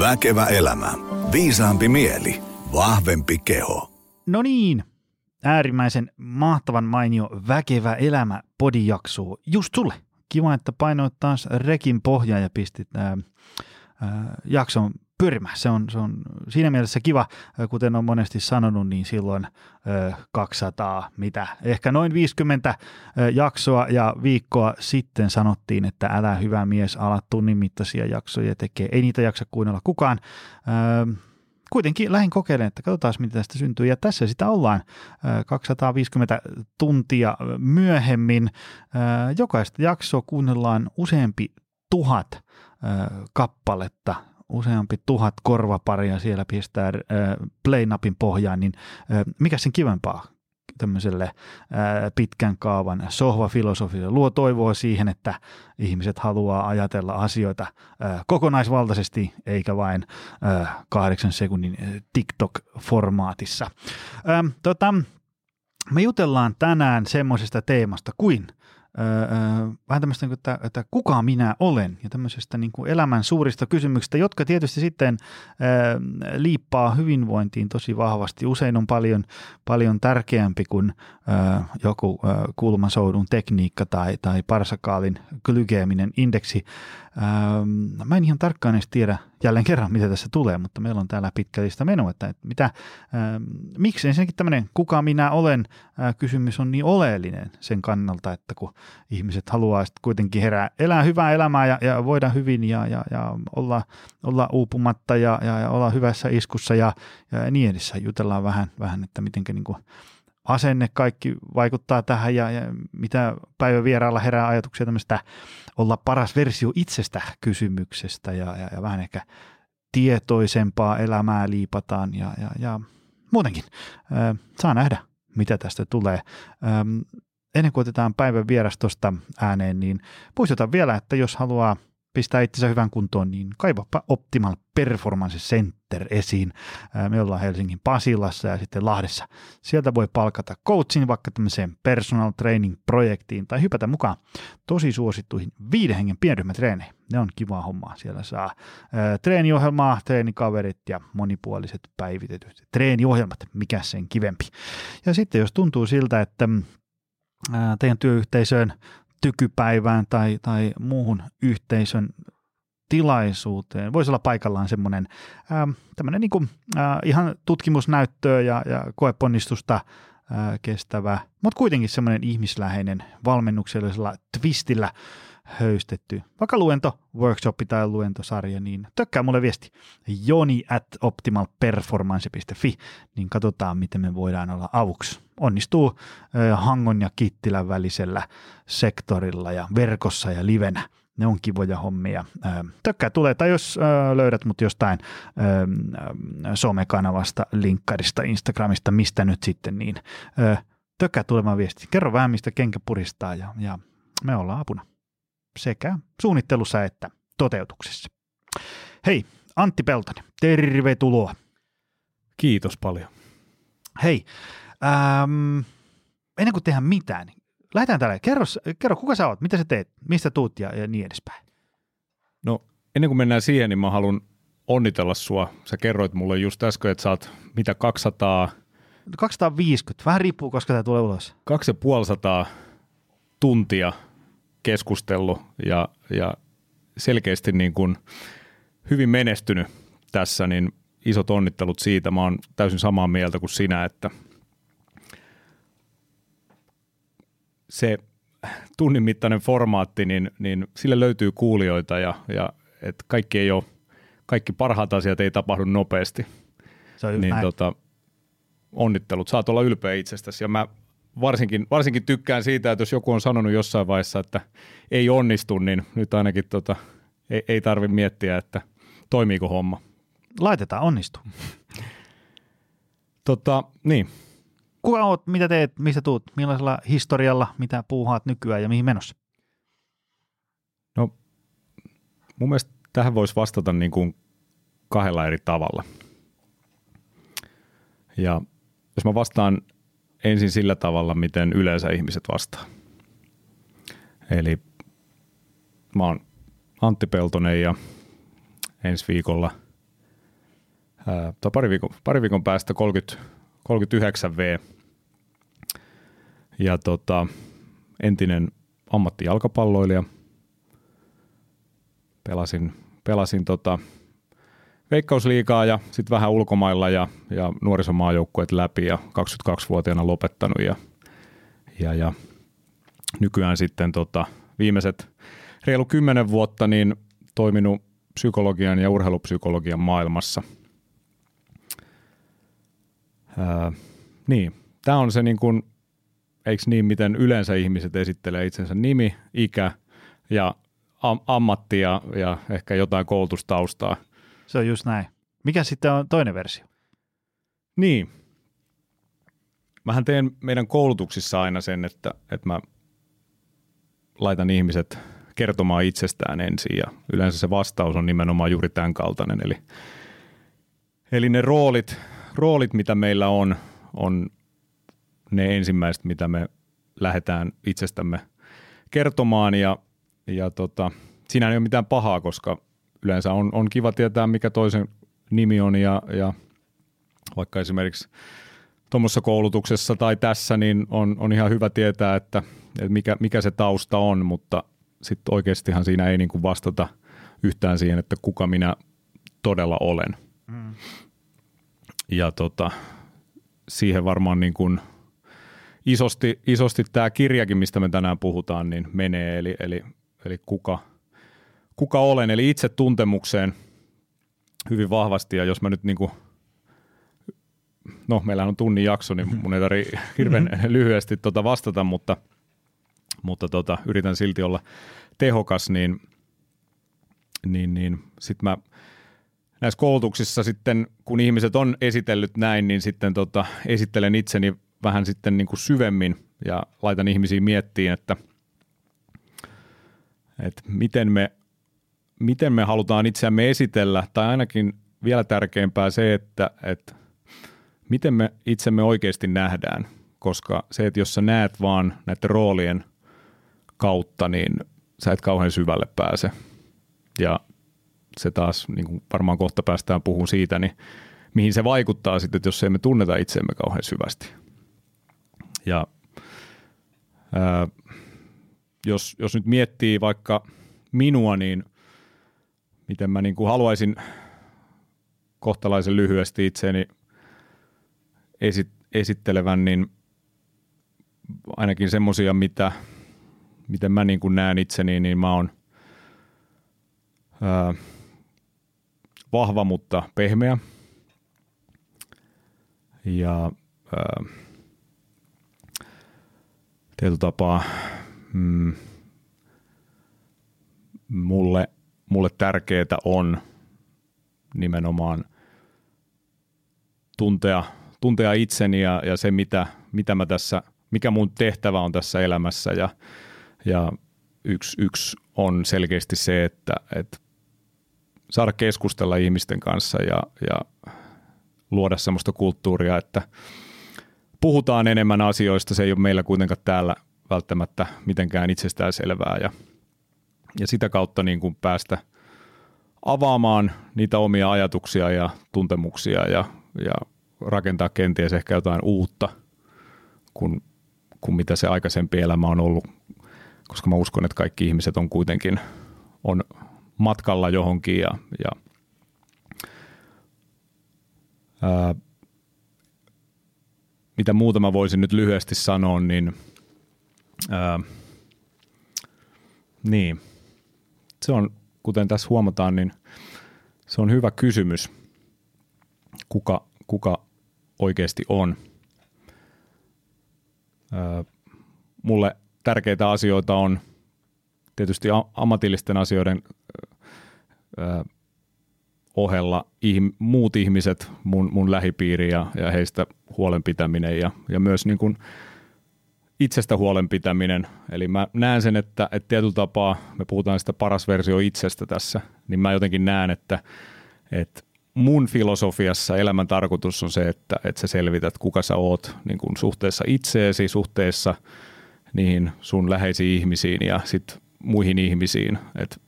Väkevä elämä. Viisaampi mieli. Vahvempi keho. No niin, äärimmäisen mahtavan mainio Väkevä elämä podijakso just sulle. Kiva, että painoit taas rekin pohjaa ja pistit ää, ää, jakson pyörimään. Se on, se on siinä mielessä kiva, kuten on monesti sanonut, niin silloin 200, mitä, ehkä noin 50 jaksoa ja viikkoa sitten sanottiin, että älä hyvä mies, ala tunnin mittaisia jaksoja tekee. Ei niitä jaksa kuunnella kukaan. Kuitenkin lähin kokeilemaan, että katsotaan, mitä tästä syntyy. Ja tässä sitä ollaan 250 tuntia myöhemmin. Jokaista jaksoa kuunnellaan useampi tuhat kappaletta useampi tuhat korvaparia siellä pistää äh, play-napin pohjaan, niin äh, mikä sen kivempaa tämmöiselle äh, pitkän kaavan sohvafilosofille luo toivoa siihen, että ihmiset haluaa ajatella asioita äh, kokonaisvaltaisesti eikä vain äh, kahdeksan sekunnin TikTok-formaatissa. Ähm, tota, me jutellaan tänään semmoisesta teemasta kuin – vähän tämmöistä, niin että, että kuka minä olen ja tämmöisestä niin kuin elämän suurista kysymyksistä, jotka tietysti sitten ää, liippaa hyvinvointiin tosi vahvasti. Usein on paljon, paljon tärkeämpi kuin ää, joku ää, kulmasoudun tekniikka tai, tai parsakaalin glykeeminen indeksi. Ää, mä en ihan tarkkaan edes tiedä jälleen kerran, mitä tässä tulee, mutta meillä on täällä pitkä lista menoa, että, mitä, miksi ensinnäkin tämmöinen kuka minä olen kysymys on niin oleellinen sen kannalta, että kun ihmiset haluaa sitten kuitenkin herää, elää hyvää elämää ja, ja voida hyvin ja, ja, ja olla, olla uupumatta ja, ja, ja olla hyvässä iskussa ja, ja niin edessä. Jutellaan vähän, vähän että miten niin asenne kaikki vaikuttaa tähän ja, ja mitä päivän vieraalla herää ajatuksia tämmöistä olla paras versio itsestä kysymyksestä ja, ja, ja vähän ehkä tietoisempaa elämää liipataan ja, ja, ja muutenkin. Äh, saa nähdä, mitä tästä tulee. Ähm, ennen kuin otetaan päivän vieras tuosta ääneen, niin muistutan vielä, että jos haluaa pistää itsensä hyvän kuntoon, niin kaivapa Optimal Performance Center esiin. Me ollaan Helsingin Pasilassa ja sitten Lahdessa. Sieltä voi palkata coachin vaikka tämmöiseen personal training projektiin tai hypätä mukaan tosi suosittuihin viiden hengen pienryhmätreeneihin. Ne on kiva hommaa. Siellä saa treeniohjelmaa, treenikaverit ja monipuoliset päivitetyt treeniohjelmat. Mikä sen kivempi. Ja sitten jos tuntuu siltä, että teidän työyhteisöön tykypäivään tai, tai muuhun yhteisön tilaisuuteen. Voisi olla paikallaan semmoinen tämmöinen niin kuin, ää, ihan tutkimusnäyttöä ja, ja koeponnistusta ää, kestävä, mutta kuitenkin semmoinen ihmisläheinen valmennuksellisella twistillä höystetty, vaikka luento, workshopi tai luentosarja, niin tökkää mulle viesti joni at optimalperformance.fi, niin katsotaan, miten me voidaan olla avuksi. Onnistuu Hangon ja Kittilän välisellä sektorilla ja verkossa ja livenä. Ne on kivoja hommia. Tökkää tulee, tai jos löydät mut jostain somekanavasta, linkkarista, Instagramista, mistä nyt sitten, niin tökkää tulemaan viesti. Kerro vähän, mistä kenkä puristaa ja, ja me ollaan apuna sekä suunnittelussa että toteutuksessa. Hei, Antti Peltonen, tervetuloa. Kiitos paljon. Hei, ähm, ennen kuin tehdään mitään, niin lähdetään tällä. Kerro, kerro, kuka sä oot, mitä sä teet, mistä tuut ja, ja niin edespäin. No ennen kuin mennään siihen, niin mä haluan onnitella sua. Sä kerroit mulle just äsken, että sä oot mitä 200... 250, vähän riippuu, koska tämä tulee ulos. 2500 tuntia keskustellut ja, ja selkeästi niin kuin hyvin menestynyt tässä, niin isot onnittelut siitä. Mä oon täysin samaa mieltä kuin sinä, että se tunnin mittainen formaatti, niin, niin sille löytyy kuulijoita ja, ja että kaikki ei ole, kaikki parhaat asiat ei tapahdu nopeasti. Se on niin tota, onnittelut, saat olla ylpeä itsestäsi ja mä varsinkin, varsinkin tykkään siitä, että jos joku on sanonut jossain vaiheessa, että ei onnistu, niin nyt ainakin tota, ei, ei tarvitse miettiä, että toimiiko homma. Laitetaan onnistu. tota, niin. Kuka oot, mitä teet, mistä tuut, millaisella historialla, mitä puuhaat nykyään ja mihin menossa? No, mun mielestä tähän voisi vastata niin kuin kahdella eri tavalla. Ja jos mä vastaan ensin sillä tavalla, miten yleensä ihmiset vastaa. Eli mä oon Antti Peltonen ja ensi viikolla tai pari, viikon, pari viikon päästä 30, 39V. Ja tota, entinen ammattijalkapalloilija. Pelasin, pelasin tota, veikkausliikaa ja sitten vähän ulkomailla ja, ja nuorisomaajoukkueet läpi ja 22-vuotiaana lopettanut ja, ja, ja nykyään sitten tota, viimeiset reilu kymmenen vuotta niin toiminut psykologian ja urheilupsykologian maailmassa. Ää, niin, tämä on se niin kuin, eikö niin, miten yleensä ihmiset esittelee itsensä nimi, ikä ja am- ammatti ja, ja ehkä jotain koulutustaustaa. Se on just näin. Mikä sitten on toinen versio? Niin. Mähän teen meidän koulutuksissa aina sen, että, että mä laitan ihmiset kertomaan itsestään ensin ja yleensä se vastaus on nimenomaan juuri tämän kaltainen. Eli, eli ne roolit, roolit, mitä meillä on, on ne ensimmäiset, mitä me lähdetään itsestämme kertomaan ja, ja tota, siinä ei ole mitään pahaa, koska yleensä on, on kiva tietää, mikä toisen nimi on ja, ja vaikka esimerkiksi tuommoisessa koulutuksessa tai tässä, niin on, on ihan hyvä tietää, että, että mikä, mikä se tausta on, mutta sitten oikeastihan siinä ei niin kuin vastata yhtään siihen, että kuka minä todella olen. Mm. Ja tota, siihen varmaan niin kuin isosti, isosti tämä kirjakin, mistä me tänään puhutaan, niin menee, eli, eli, eli kuka, kuka olen, eli itse tuntemukseen hyvin vahvasti, ja jos mä nyt niin kuin, no meillä on tunnin jakso, niin mun ei tarvitse hirveän mm-hmm. lyhyesti tota vastata, mutta, mutta tota, yritän silti olla tehokas, niin, niin, niin sitten mä näissä koulutuksissa sitten, kun ihmiset on esitellyt näin, niin sitten tota, esittelen itseni vähän sitten niin kuin syvemmin ja laitan ihmisiä miettiin, että, että miten, me, miten me halutaan itseämme esitellä, tai ainakin vielä tärkeämpää se, että, että miten me itsemme oikeasti nähdään, koska se, että jos sä näet vaan näiden roolien kautta, niin sä et kauhean syvälle pääse. Ja se taas, niin kuin varmaan kohta päästään puhumaan siitä, niin mihin se vaikuttaa sitten, että jos emme tunneta itseämme kauhean syvästi. Ja ää, jos, jos nyt miettii vaikka minua, niin miten mä niin kuin haluaisin kohtalaisen lyhyesti itseäni esit, esittelevän, niin ainakin semmoisia, mitä, miten mä niin kuin näen itseni, niin mä oon ää, vahva, mutta pehmeä. Ja tietyllä tapaa mm, mulle, mulle tärkeää on nimenomaan tuntea, tuntea itseni ja, ja se, mitä, mitä mä tässä, mikä mun tehtävä on tässä elämässä ja, ja yksi, yksi on selkeästi se, että, että saada keskustella ihmisten kanssa ja, ja luoda sellaista kulttuuria, että puhutaan enemmän asioista. Se ei ole meillä kuitenkaan täällä välttämättä mitenkään itsestään selvää ja, ja sitä kautta niin kuin päästä avaamaan niitä omia ajatuksia ja tuntemuksia ja, ja rakentaa kenties ehkä jotain uutta kuin, kuin mitä se aikaisempi elämä on ollut, koska mä uskon, että kaikki ihmiset on kuitenkin on matkalla johonkin ja, ja ää, mitä muuta mä voisin nyt lyhyesti sanoa, niin, ää, niin se on, kuten tässä huomataan, niin se on hyvä kysymys, kuka, kuka oikeasti on. Mulle tärkeitä asioita on tietysti ammatillisten asioiden ohella muut ihmiset, mun, mun lähipiiri ja, ja heistä huolenpitäminen ja, ja myös niin kuin itsestä huolenpitäminen. Eli mä näen sen, että, että tietyllä tapaa, me puhutaan sitä paras versio itsestä tässä, niin mä jotenkin näen, että, että mun filosofiassa elämän tarkoitus on se, että, että sä selvität, kuka sä oot niin kuin suhteessa itseesi, suhteessa niihin sun läheisiin ihmisiin ja sitten muihin ihmisiin. Et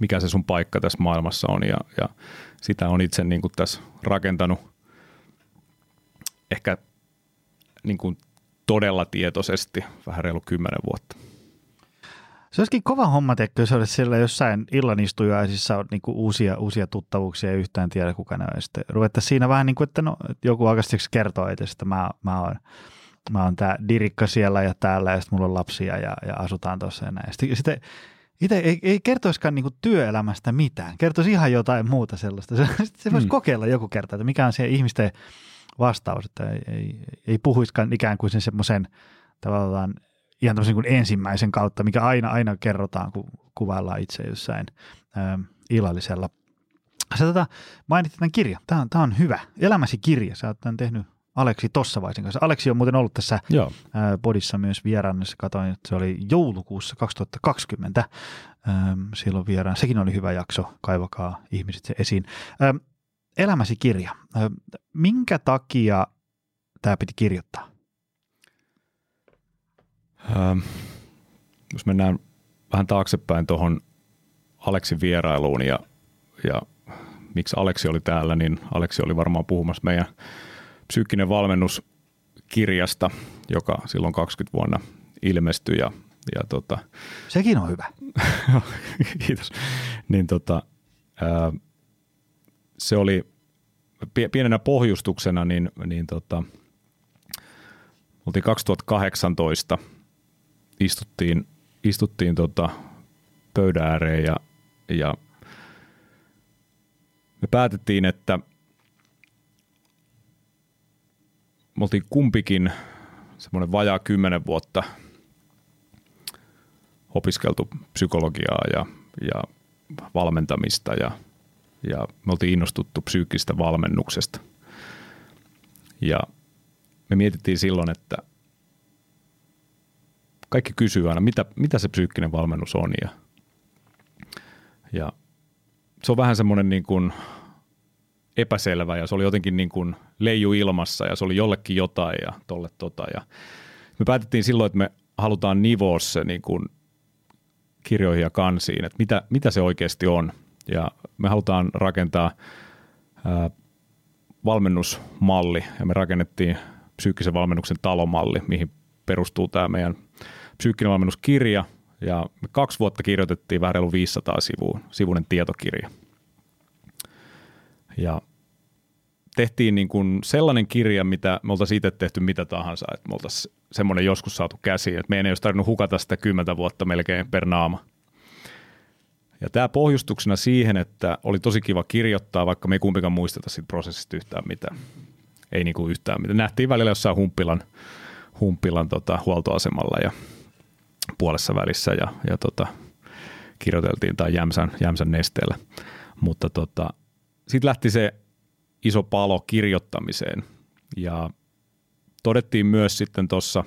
mikä se sun paikka tässä maailmassa on ja, ja sitä on itse niin kuin tässä rakentanut ehkä niin kuin todella tietoisesti vähän reilu kymmenen vuotta. Se olisikin kova homma, tekkö, jos olisi siellä jossain illanistujaisissa on niin uusia, uusia tuttavuuksia ja yhtään tiedä kuka ne on. Sitten ruvettaisiin siinä vähän niin kuin, että, no, että joku alkaisi kertoa itse, että mä, mä oon mä oon tää dirikka siellä ja täällä ja sitten mulla on lapsia ja, ja asutaan tuossa ja näin. Sitten, sitten itse ei, ei kertoiskaan niinku työelämästä mitään, kertoisi ihan jotain muuta sellaista. Se, se voisi hmm. kokeilla joku kerta, että mikä on se ihmisten vastaus, että ei, ei, ei puhuiskaan ikään kuin sen semmoisen tavallaan ihan tämmöisen kuin ensimmäisen kautta, mikä aina, aina kerrotaan, kun kuvaillaan itse jossain ä, illallisella. Sä tota, mainitsit tämän kirjan. Tämä on, tämä on hyvä. Elämäsi kirja. Sä oot tämän tehnyt Aleksi Tossavaisen kanssa. Aleksi on muuten ollut tässä Joo. podissa myös vieraannessa. Katoin, että se oli joulukuussa 2020 silloin vieraan. Sekin oli hyvä jakso. Kaivakaa ihmiset se esiin. Elämäsi kirja. Minkä takia tämä piti kirjoittaa? Ähm, jos mennään vähän taaksepäin tuohon Aleksin vierailuun ja, ja miksi Aleksi oli täällä, niin Aleksi oli varmaan puhumassa meidän psyykkinen valmennus kirjasta, joka silloin 20 vuonna ilmestyi. Ja, ja tota, Sekin on hyvä. kiitos. Niin tota, ää, se oli pienenä pohjustuksena, niin, niin tota, oltiin 2018, istuttiin, istuttiin tota pöydän ääreen ja, ja me päätettiin, että me oltiin kumpikin semmoinen vajaa kymmenen vuotta opiskeltu psykologiaa ja, ja valmentamista ja, ja me oltiin innostuttu psyykkistä valmennuksesta. Ja me mietittiin silloin, että kaikki kysyy aina, mitä, mitä se psyykkinen valmennus on. Ja, ja se on vähän semmoinen niin kuin epäselvä ja se oli jotenkin niin kuin leiju ilmassa ja se oli jollekin jotain ja tolle tota. Ja me päätettiin silloin, että me halutaan nivoa se niin kuin kirjoihin ja kansiin, että mitä, mitä se oikeasti on. Ja me halutaan rakentaa ää, valmennusmalli ja me rakennettiin psyykkisen valmennuksen talomalli, mihin perustuu tämä meidän psyykkinen valmennuskirja ja me kaksi vuotta kirjoitettiin vähän reilu 500 sivuun, sivuinen tietokirja. Ja tehtiin niin kuin sellainen kirja, mitä me oltaisiin itse tehty mitä tahansa, että me oltaisiin semmoinen joskus saatu käsiin, että meidän ei olisi tarvinnut hukata sitä kymmentä vuotta melkein per naama. Ja tämä pohjustuksena siihen, että oli tosi kiva kirjoittaa, vaikka me ei kumpikaan muisteta siitä prosessista yhtään mitään. Ei niin kuin yhtään mitään. Nähtiin välillä jossain Humppilan, Humppilan tota, huoltoasemalla ja puolessa välissä ja, ja tota, kirjoiteltiin tai Jämsän, Jämsän nesteellä. Mutta tota, sitten lähti se iso palo kirjoittamiseen. Ja todettiin myös sitten tuossa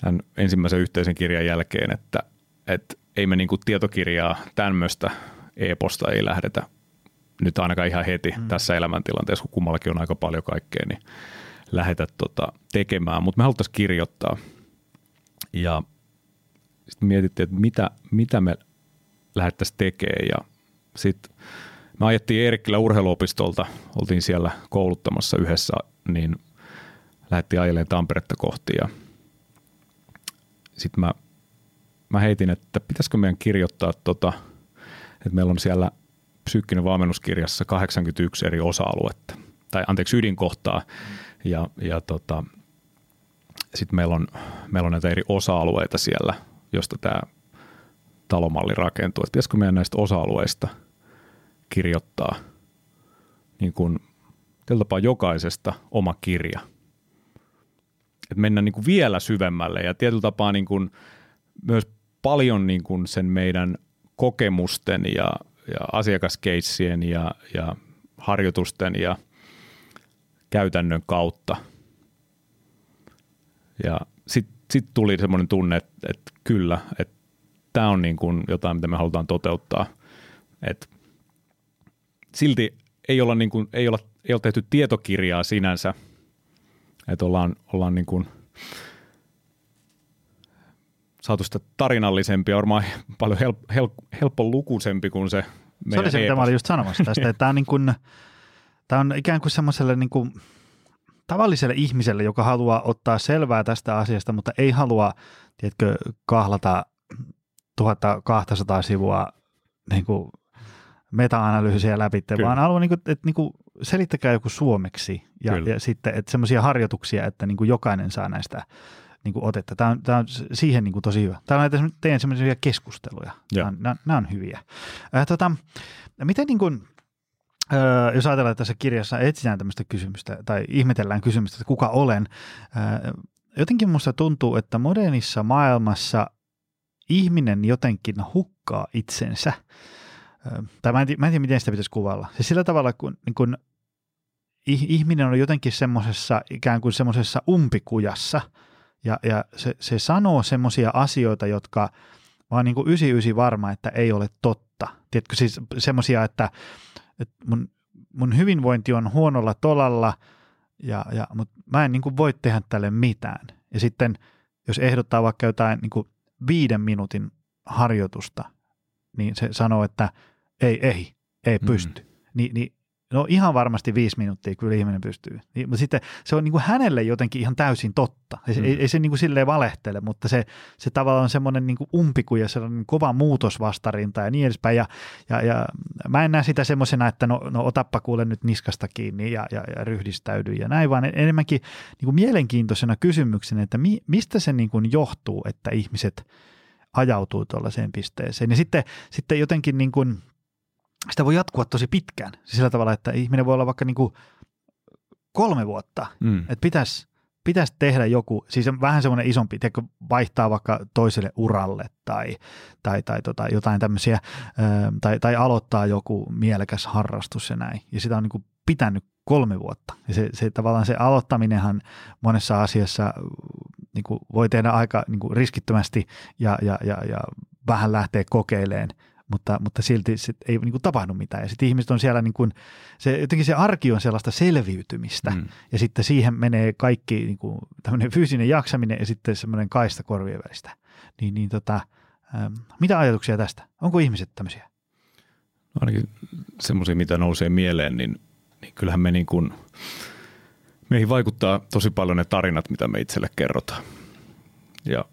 tämän ensimmäisen yhteisen kirjan jälkeen, että, että ei me niinku tietokirjaa tämmöistä e-posta ei lähdetä nyt ainakaan ihan heti mm. tässä elämäntilanteessa, kun kummallakin on aika paljon kaikkea, niin lähetä tota tekemään. Mutta me haluttaisiin kirjoittaa. Ja sitten mietittiin, että mitä, mitä me lähdettäisiin tekemään. Ja sitten me ajettiin Eerikkilä urheiluopistolta, oltiin siellä kouluttamassa yhdessä, niin lähdettiin ajelemaan Tamperetta kohti ja sitten mä, mä heitin, että pitäisikö meidän kirjoittaa tota, että meillä on siellä psyykkinen valmennuskirjassa 81 eri osa-aluetta, tai anteeksi ydinkohtaa, ja, ja tota, sitten meillä on, meillä on näitä eri osa-alueita siellä, josta tämä talomalli rakentuu. Että pitäisikö meidän näistä osa-alueista – kirjoittaa niin kuin tapaa jokaisesta oma kirja. Että mennä niin kuin vielä syvemmälle ja tietyllä tapaa niin kuin myös paljon niin kuin sen meidän kokemusten ja, ja asiakaskeissien ja, ja harjoitusten ja käytännön kautta. Ja sitten sit tuli semmoinen tunne, että, että kyllä, että tämä on niin kuin jotain, mitä me halutaan toteuttaa. Että silti ei olla, niin kuin, ei olla, ei olla tehty tietokirjaa sinänsä, että ollaan, ollaan niin kuin saatu sitä tarinallisempi ja varmaan paljon help, help, helppo lukuisempi kuin se Se oli se, mitä mä olin just sanomassa tästä, että tämä on, niin kuin, tämä on ikään kuin semmoiselle niin kuin tavalliselle ihmiselle, joka haluaa ottaa selvää tästä asiasta, mutta ei halua, tiedätkö, kahlata 1200 sivua niin kuin meta-analyysiä läpi, Kyllä. vaan haluan, niin kuin, että niin kuin, selittäkää joku suomeksi ja, ja sitten että semmoisia harjoituksia, että niin kuin jokainen saa näistä niin kuin otetta. Tämä on, tämä on siihen niin kuin tosi hyvä. Täällä on teen semmoisia keskusteluja. Nämä, nämä, nämä on hyviä. Äh, tota, miten niin kuin, Öö, jos ajatellaan, että tässä kirjassa etsitään tämmöistä kysymystä tai ihmetellään kysymystä, että kuka olen, öö, jotenkin musta tuntuu, että modernissa maailmassa ihminen jotenkin hukkaa itsensä. Öö, tai mä en, mä en tiedä, miten sitä pitäisi kuvalla. Se sillä tavalla, kun, niin kun ihminen on jotenkin semmoisessa ikään kuin semmoisessa umpikujassa ja, ja se, se sanoo semmoisia asioita, jotka vaan niin kuin 99 varma, että ei ole totta. Tiedätkö siis semmoisia, että että mun, mun hyvinvointi on huonolla tolalla, ja, ja, mutta mä en niin kuin voi tehdä tälle mitään. Ja sitten jos ehdottaa vaikka jotain niin kuin viiden minuutin harjoitusta, niin se sanoo, että ei, ei, ei pysty. Mm. Ni, niin No ihan varmasti viisi minuuttia kyllä ihminen pystyy. Niin, mutta sitten se on niin kuin hänelle jotenkin ihan täysin totta. Ei, mm. ei, ei se niin kuin silleen valehtele, mutta se, se tavallaan on semmoinen niin kuin umpikuja, sellainen kova muutosvastarinta ja niin edespäin. Ja, ja, ja mä en näe sitä semmoisena, että no, no otappa kuule nyt niskasta kiinni ja, ja, ja ryhdistäydy ja näin, vaan enemmänkin niin kuin mielenkiintoisena kysymyksenä, että mi, mistä se niin kuin johtuu, että ihmiset ajautuu tuollaiseen pisteeseen. Ja sitten, sitten jotenkin niin kuin – sitä voi jatkua tosi pitkään. Siis sillä tavalla, että ihminen voi olla vaikka niin kuin kolme vuotta, mm. että pitäisi pitäisi tehdä joku, siis vähän semmoinen isompi, teikö vaihtaa vaikka toiselle uralle tai, tai, tai tota, jotain tämmöisiä, tai, tai aloittaa joku mielekäs harrastus ja näin. Ja sitä on niin kuin pitänyt kolme vuotta. Ja se, se tavallaan se aloittaminenhan monessa asiassa niin kuin voi tehdä aika niin kuin riskittömästi ja, ja, ja, ja vähän lähteä kokeilemaan mutta, mutta silti sit ei niin kuin tapahdu mitään. Ja sitten ihmiset on siellä, niin kuin, se, jotenkin se arki on sellaista selviytymistä mm. ja sitten siihen menee kaikki niin kuin, tämmöinen fyysinen jaksaminen ja sitten semmoinen kaista korvien välistä. Niin, niin tota, ähm, mitä ajatuksia tästä? Onko ihmiset tämmöisiä? No ainakin semmoisia, mitä nousee mieleen, niin, niin kyllähän me niin kuin, meihin vaikuttaa tosi paljon ne tarinat, mitä me itselle kerrotaan. Ja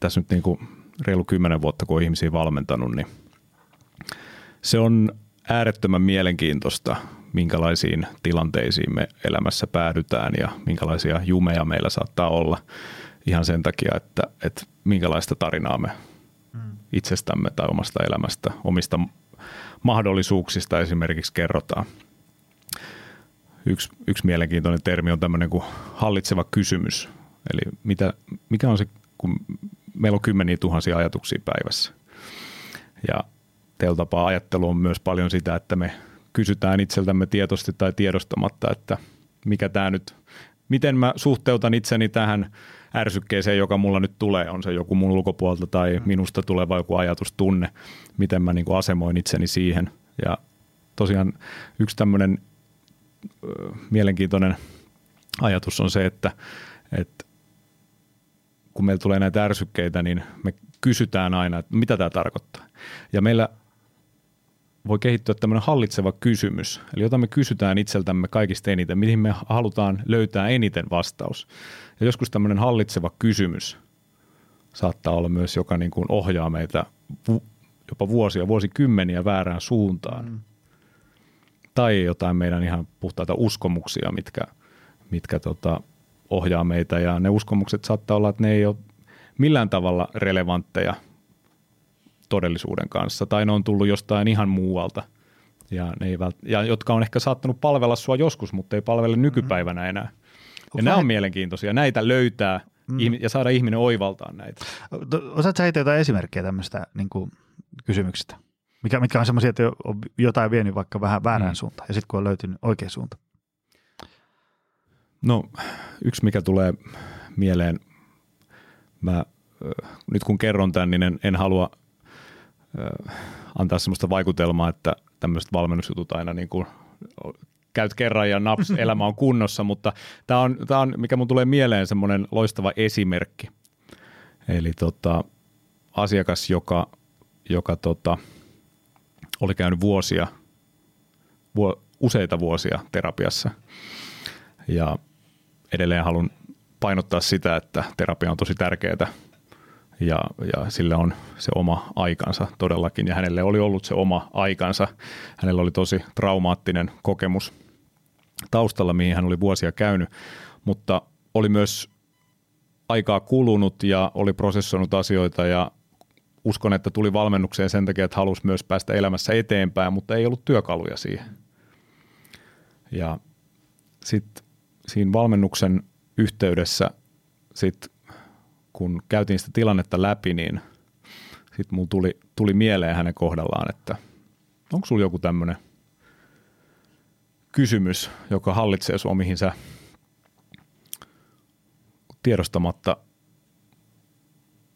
tässä nyt niin kuin reilu kymmenen vuotta, kun on ihmisiä valmentanut, niin – se on äärettömän mielenkiintoista, minkälaisiin tilanteisiin me elämässä päädytään ja minkälaisia jumeja meillä saattaa olla ihan sen takia, että, että minkälaista tarinaa me mm. itsestämme tai omasta elämästä, omista mahdollisuuksista esimerkiksi kerrotaan. Yksi, yksi mielenkiintoinen termi on tämmöinen kuin hallitseva kysymys. Eli mitä, mikä on se, kun meillä on kymmeniä tuhansia ajatuksia päivässä. Ja tapaa ajattelu on myös paljon sitä, että me kysytään itseltämme tietoisesti tai tiedostamatta, että mikä tämä nyt, miten mä suhteutan itseni tähän ärsykkeeseen, joka mulla nyt tulee, on se joku mun ulkopuolelta tai mm. minusta tuleva joku ajatustunne, miten mä niin kuin asemoin itseni siihen. Ja tosiaan yksi tämmöinen mielenkiintoinen ajatus on se, että, että kun meillä tulee näitä ärsykkeitä, niin me kysytään aina, että mitä tämä tarkoittaa. Ja meillä voi kehittyä tämmöinen hallitseva kysymys, eli jota me kysytään itseltämme kaikista eniten, mihin me halutaan löytää eniten vastaus. Ja joskus tämmöinen hallitseva kysymys saattaa olla myös, joka niin kuin ohjaa meitä jopa vuosia, vuosikymmeniä väärään suuntaan. Mm. Tai jotain meidän ihan puhtaita uskomuksia, mitkä, mitkä tota, ohjaa meitä. Ja ne uskomukset saattaa olla, että ne ei ole millään tavalla relevantteja – todellisuuden kanssa, tai ne on tullut jostain ihan muualta, ja, ne ei vält- ja jotka on ehkä saattanut palvella sua joskus, mutta ei palvele nykypäivänä enää. Ja nämä on mielenkiintoisia. Näitä löytää mm. ja saada ihminen oivaltaa näitä. Osaatko sä jotain esimerkkejä tämmöistä niin kuin, kysymyksistä? Mikä, mikä on semmoisia, että on jotain vienyt vaikka vähän väärään mm. suuntaan, ja sitten kun on löytynyt oikea suunta? No yksi, mikä tulee mieleen, mä nyt kun kerron tämän, niin en, en halua antaa sellaista vaikutelmaa, että tämmöiset valmennusjutut aina niin kuin käyt kerran ja naps, elämä on kunnossa, mutta tämä on, on, mikä mun tulee mieleen, semmoinen loistava esimerkki. Eli tota, asiakas, joka, joka tota, oli käynyt vuosia, vu, useita vuosia terapiassa ja edelleen haluan painottaa sitä, että terapia on tosi tärkeää ja, ja sillä on se oma aikansa todellakin ja hänelle oli ollut se oma aikansa. Hänellä oli tosi traumaattinen kokemus taustalla, mihin hän oli vuosia käynyt, mutta oli myös aikaa kulunut ja oli prosessoinut asioita ja uskon, että tuli valmennukseen sen takia, että halusi myös päästä elämässä eteenpäin, mutta ei ollut työkaluja siihen. Ja sitten siinä valmennuksen yhteydessä sit kun käytiin sitä tilannetta läpi, niin sitten mulla tuli, tuli mieleen hänen kohdallaan, että onko sulla joku tämmöinen kysymys, joka hallitsee sinua, mihin sä tiedostamatta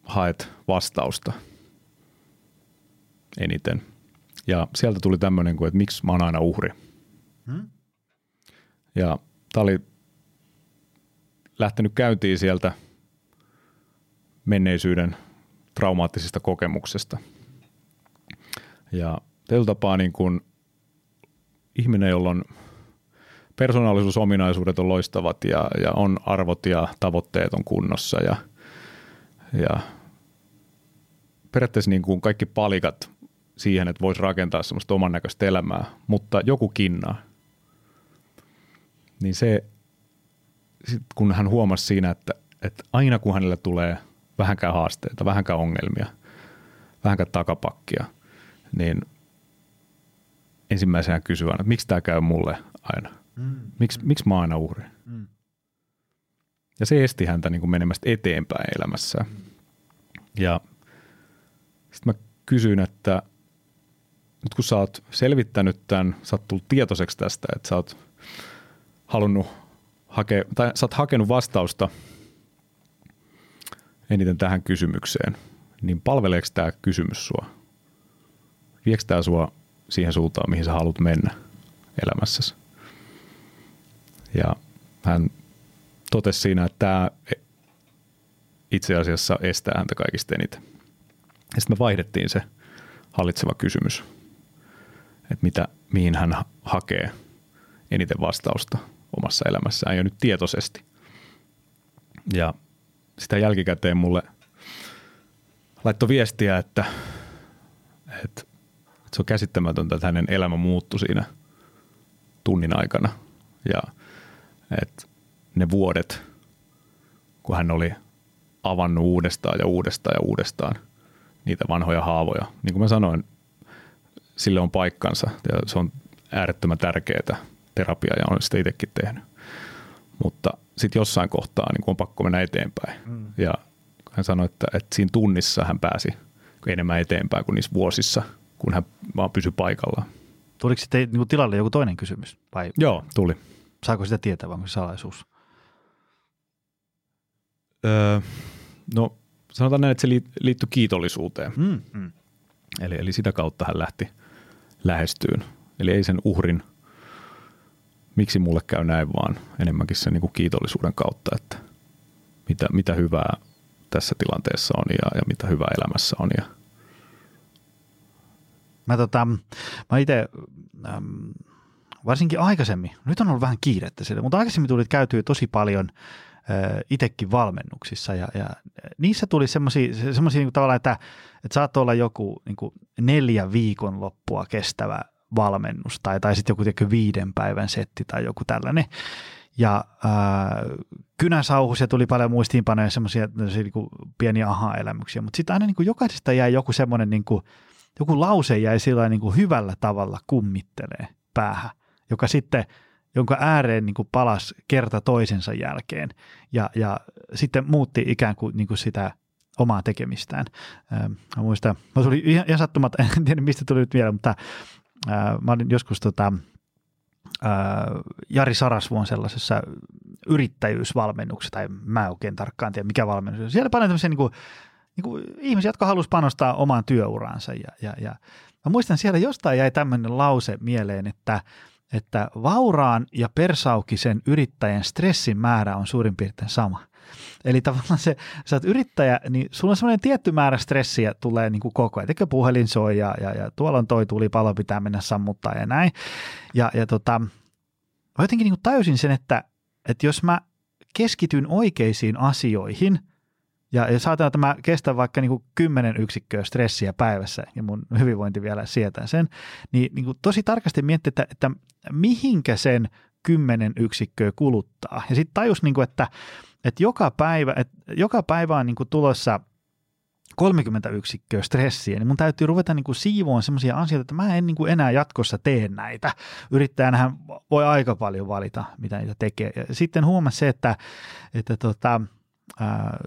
haet vastausta eniten. Ja sieltä tuli tämmöinen, että miksi mä oon aina uhri. Hmm? Ja tämä oli lähtenyt käyntiin sieltä menneisyyden traumaattisista kokemuksesta. Ja tällä tapaa niin kuin ihminen, jolla on persoonallisuusominaisuudet on loistavat ja, ja on arvot ja tavoitteet on kunnossa ja, ja periaatteessa niin kuin kaikki palikat siihen, että voisi rakentaa semmoista oman näköistä elämää, mutta joku kinnaa. Niin se, sit kun hän huomasi siinä, että, että aina kun hänelle tulee vähänkään haasteita, vähänkään ongelmia, vähänkään takapakkia, niin ensimmäisenä kysyä, että miksi tämä käy mulle aina? Mm. Miks, miksi mä aina uhri? Mm. Ja se esti häntä niin kuin menemästä eteenpäin elämässä. Mm. Ja sitten mä kysyin, että nyt kun sä oot selvittänyt tämän, sä oot tullut tietoiseksi tästä, että sä oot halunnut hakea, tai sä oot hakenut vastausta eniten tähän kysymykseen, niin palveleeko tämä kysymys sua? Viekö tämä sua siihen suuntaan, mihin sä haluat mennä elämässäsi? Ja hän totesi siinä, että tämä itse asiassa estää häntä kaikista eniten. Ja sitten me vaihdettiin se hallitseva kysymys, että mitä, mihin hän hakee eniten vastausta omassa elämässään ja nyt tietoisesti. Ja sitä jälkikäteen mulle laittoi viestiä, että, että, että se on käsittämätöntä, että hänen elämä muuttui siinä tunnin aikana. Ja että ne vuodet, kun hän oli avannut uudestaan ja uudestaan ja uudestaan niitä vanhoja haavoja. Niin kuin mä sanoin, sille on paikkansa ja se on äärettömän tärkeää terapia ja on sitä itsekin tehnyt. Mutta sitten jossain kohtaa niin on pakko mennä eteenpäin. Mm. Ja hän sanoi, että, että siinä tunnissa hän pääsi enemmän eteenpäin kuin niissä vuosissa, kun hän vaan pysyi paikallaan. Tuliko sitten niin tilalle joku toinen kysymys? Vai? Joo, tuli. Saako sitä tietää, vai onko se salaisuus? Öö, no sanotaan näin, että se liittyi kiitollisuuteen. Mm, mm. Eli, eli sitä kautta hän lähti lähestyyn. Eli ei sen uhrin, miksi mulle käy näin, vaan enemmänkin sen niin kuin kiitollisuuden kautta, että mitä, mitä hyvää tässä tilanteessa on ja, ja mitä hyvää elämässä on. Ja. Mä, tota, mä itse ähm, varsinkin aikaisemmin, nyt on ollut vähän kiirettä sille, mutta aikaisemmin tuli käytyä tosi paljon itsekin valmennuksissa ja, ja niissä tuli semmoisia niin tavallaan, että, että saattoi olla joku niin kuin neljä viikon loppua kestävä valmennus tai, tai sitten joku tiedätkö, viiden päivän setti tai joku tällainen. Ja äh, kynäsauhusia tuli paljon muistiinpanoja, semmoisia niin pieniä aha-elämyksiä, mutta sitten aina niin kuin jokaisesta jäi joku semmoinen, niin kuin, joku lause jäi sillä niin kuin hyvällä tavalla kummittelee päähän joka sitten jonka ääreen niin kuin palasi kerta toisensa jälkeen ja, ja sitten muutti ikään kuin, niin kuin sitä omaa tekemistään. Mä muistan, mä tuli ihan sattumatta, en tiedä mistä tuli nyt vielä, mutta mä olin joskus tota, ää, Jari Sarasvuon sellaisessa yrittäjyysvalmennuksessa, tai mä oikein tarkkaan tiedä mikä valmennus. Siellä paljon tämmöisiä niin kuin, niin kuin ihmisiä, jotka halusivat panostaa omaan työuraansa ja, ja, ja mä muistan siellä jostain jäi tämmöinen lause mieleen, että – että vauraan ja persaukisen yrittäjän stressin määrä on suurin piirtein sama. Eli tavallaan se, sä oot yrittäjä, niin sulla on semmoinen tietty määrä stressiä tulee niin kuin koko ajan. Tekö puhelin soi ja, ja, ja tuolla on toi tulipalo, pitää mennä sammuttaa ja näin. Ja, ja tota, mä jotenkin niin kuin tajusin sen, että, että jos mä keskityn oikeisiin asioihin – ja jos ajatellaan, että mä kestän vaikka niin 10 yksikköä stressiä päivässä ja mun hyvinvointi vielä sietää sen, niin, niin kuin tosi tarkasti miettiä, että, että mihinkä sen 10 yksikköä kuluttaa. Ja sitten tajus, niin kuin, että, että joka päivä, että joka päivä on niin kuin tulossa 30 yksikköä stressiä, niin mun täytyy ruveta niin kuin siivoon sellaisia asioita, että mä en niin kuin enää jatkossa tee näitä. Yrittäjänähän voi aika paljon valita, mitä niitä tekee. Ja sitten huomasi se, että, että tota, ää,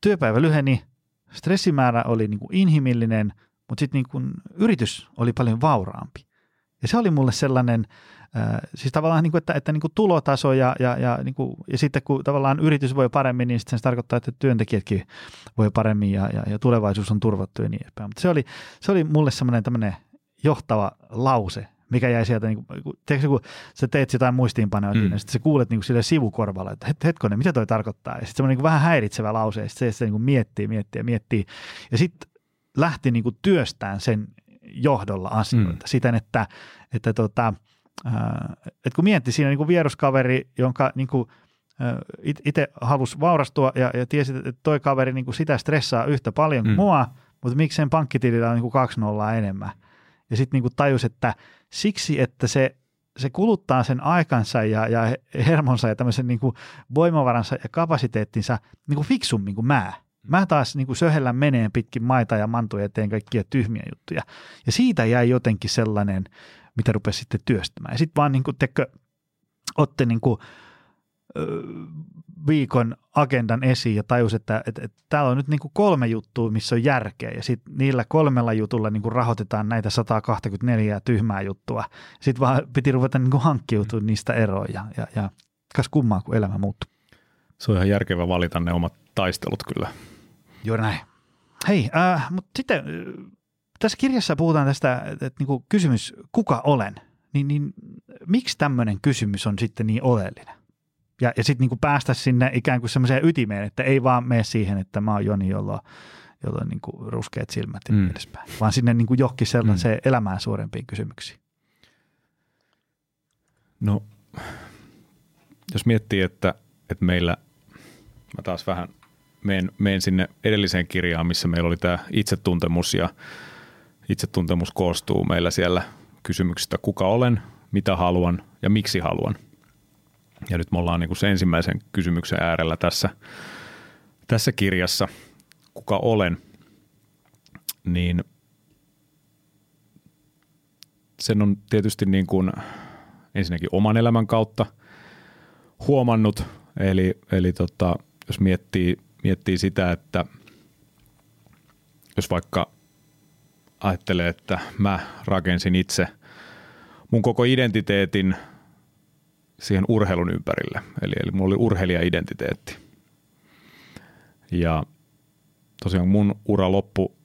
työpäivä lyheni, stressimäärä oli niin kuin inhimillinen, mutta sitten niin yritys oli paljon vauraampi. Ja se oli mulle sellainen, siis tavallaan, niin kuin, että, että niin kuin tulotaso ja, ja, ja, niin kuin, ja sitten kun tavallaan yritys voi paremmin, niin sitten se tarkoittaa, että työntekijätkin voi paremmin ja, ja, ja tulevaisuus on turvattu ja niin edespäin. Mutta se oli, se oli mulle semmoinen tämmöinen johtava lause, mikä jäi sieltä, niin kuin, tiedätkö, kun sä teet jotain muistiinpanoja, mm. niin sitten sä kuulet niin kuin sille sivukorvalla, että het, hetkonen, mitä toi tarkoittaa? Ja sitten semmoinen niin vähän häiritsevä lause, ja sitten se, se niin kuin miettii, miettii ja miettii. Ja sitten lähti niin kuin työstään sen johdolla asioita mm. siten, että, että, tota, että kun mietti siinä niin kuin vieruskaveri, jonka niin kuin, itse halusi vaurastua ja, ja tiesi, että toi kaveri niin kuin sitä stressaa yhtä paljon kuin mm. mua, mutta miksi sen pankkitilillä on niin kuin kaksi nollaa enemmän. Ja sitten niin tajus, että siksi, että se, se kuluttaa sen aikansa ja, ja hermonsa ja tämmöisen niin kuin voimavaransa ja kapasiteettinsa niin kuin fiksummin kuin mä. Mä taas niin kuin söhellän meneen pitkin maita ja mantuja ja teen kaikkia tyhmiä juttuja. Ja siitä jäi jotenkin sellainen, mitä rupesi sitten työstämään. Ja sitten vaan niin kuin, tekö, otte niin kuin, viikon agendan esiin ja tajus, että, että, että täällä on nyt niin kuin kolme juttua, missä on järkeä ja sitten niillä kolmella jutulla niin kuin rahoitetaan näitä 124 tyhmää juttua. Sitten vaan piti ruveta niin kuin hankkiutumaan niistä eroon ja, ja, ja kas kummaa, kun elämä muuttuu. Se on ihan järkevä valita ne omat taistelut kyllä. Juuri näin. Hei, äh, mutta sitten tässä kirjassa puhutaan tästä, että, niin kuin kysymys, kuka olen, niin, niin miksi tämmöinen kysymys on sitten niin oleellinen? ja, ja sitten niin päästä sinne ikään kuin semmoiseen ytimeen, että ei vaan mene siihen, että mä oon Joni, jolla on, jolla on niin kuin ruskeat silmät ja mm. edespäin, vaan sinne niin kuin johonkin sellaiseen mm. elämään suurempiin kysymyksiin. No, jos miettii, että, että meillä, mä taas vähän menen, menen sinne edelliseen kirjaan, missä meillä oli tämä itsetuntemus ja itsetuntemus koostuu meillä siellä kysymyksistä, kuka olen, mitä haluan ja miksi haluan – ja nyt me ollaan niin kuin se ensimmäisen kysymyksen äärellä tässä, tässä kirjassa, kuka olen, niin sen on tietysti niin kuin ensinnäkin oman elämän kautta huomannut, eli, eli tota, jos miettii, miettii sitä, että jos vaikka ajattelee, että mä rakensin itse mun koko identiteetin – siihen urheilun ympärille. Eli, eli mulla oli urheilija-identiteetti. Ja tosiaan mun ura loppu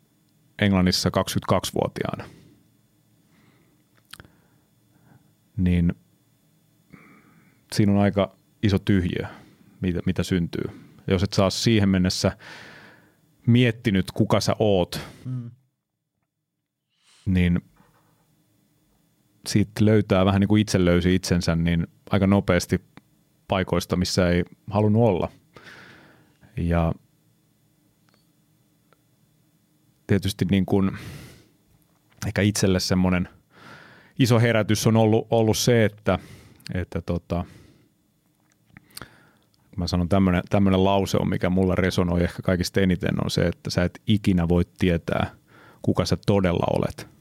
Englannissa 22-vuotiaana. Niin siinä on aika iso tyhjiö, mitä, mitä syntyy. Ja jos et saa siihen mennessä miettinyt, kuka sä oot, mm. Niin siitä löytää vähän niin kuin itse löysi itsensä, niin aika nopeasti paikoista, missä ei halunnut olla. Ja tietysti niin kuin ehkä itselle semmoinen iso herätys on ollut, ollut se, että, että tota, mä sanon tämmöinen, tämmöinen lause on, mikä mulla resonoi ehkä kaikista eniten, on se, että sä et ikinä voi tietää, kuka sä todella olet,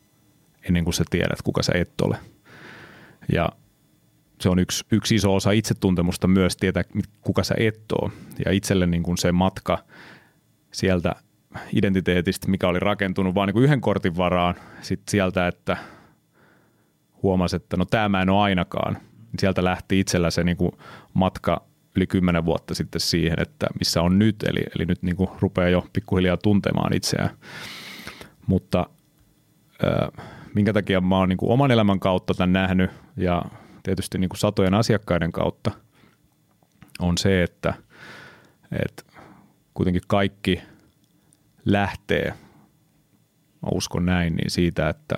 ennen kuin sä tiedät, kuka sä et ole. Ja se on yksi, yksi iso osa itsetuntemusta myös tietää, kuka sä et ole. Ja itselle niin kuin se matka sieltä identiteetistä, mikä oli rakentunut vain niin yhden kortin varaan, sitten sieltä, että huomasi, että no tämä mä en ole ainakaan. Niin sieltä lähti itsellä se niin kuin matka yli kymmenen vuotta sitten siihen, että missä on nyt, eli, eli nyt niin kuin rupeaa jo pikkuhiljaa tuntemaan itseään. Mutta äh, minkä takia mä oon niin kuin oman elämän kautta tämän nähnyt ja tietysti niin kuin satojen asiakkaiden kautta on se, että, että kuitenkin kaikki lähtee, mä uskon näin, niin siitä, että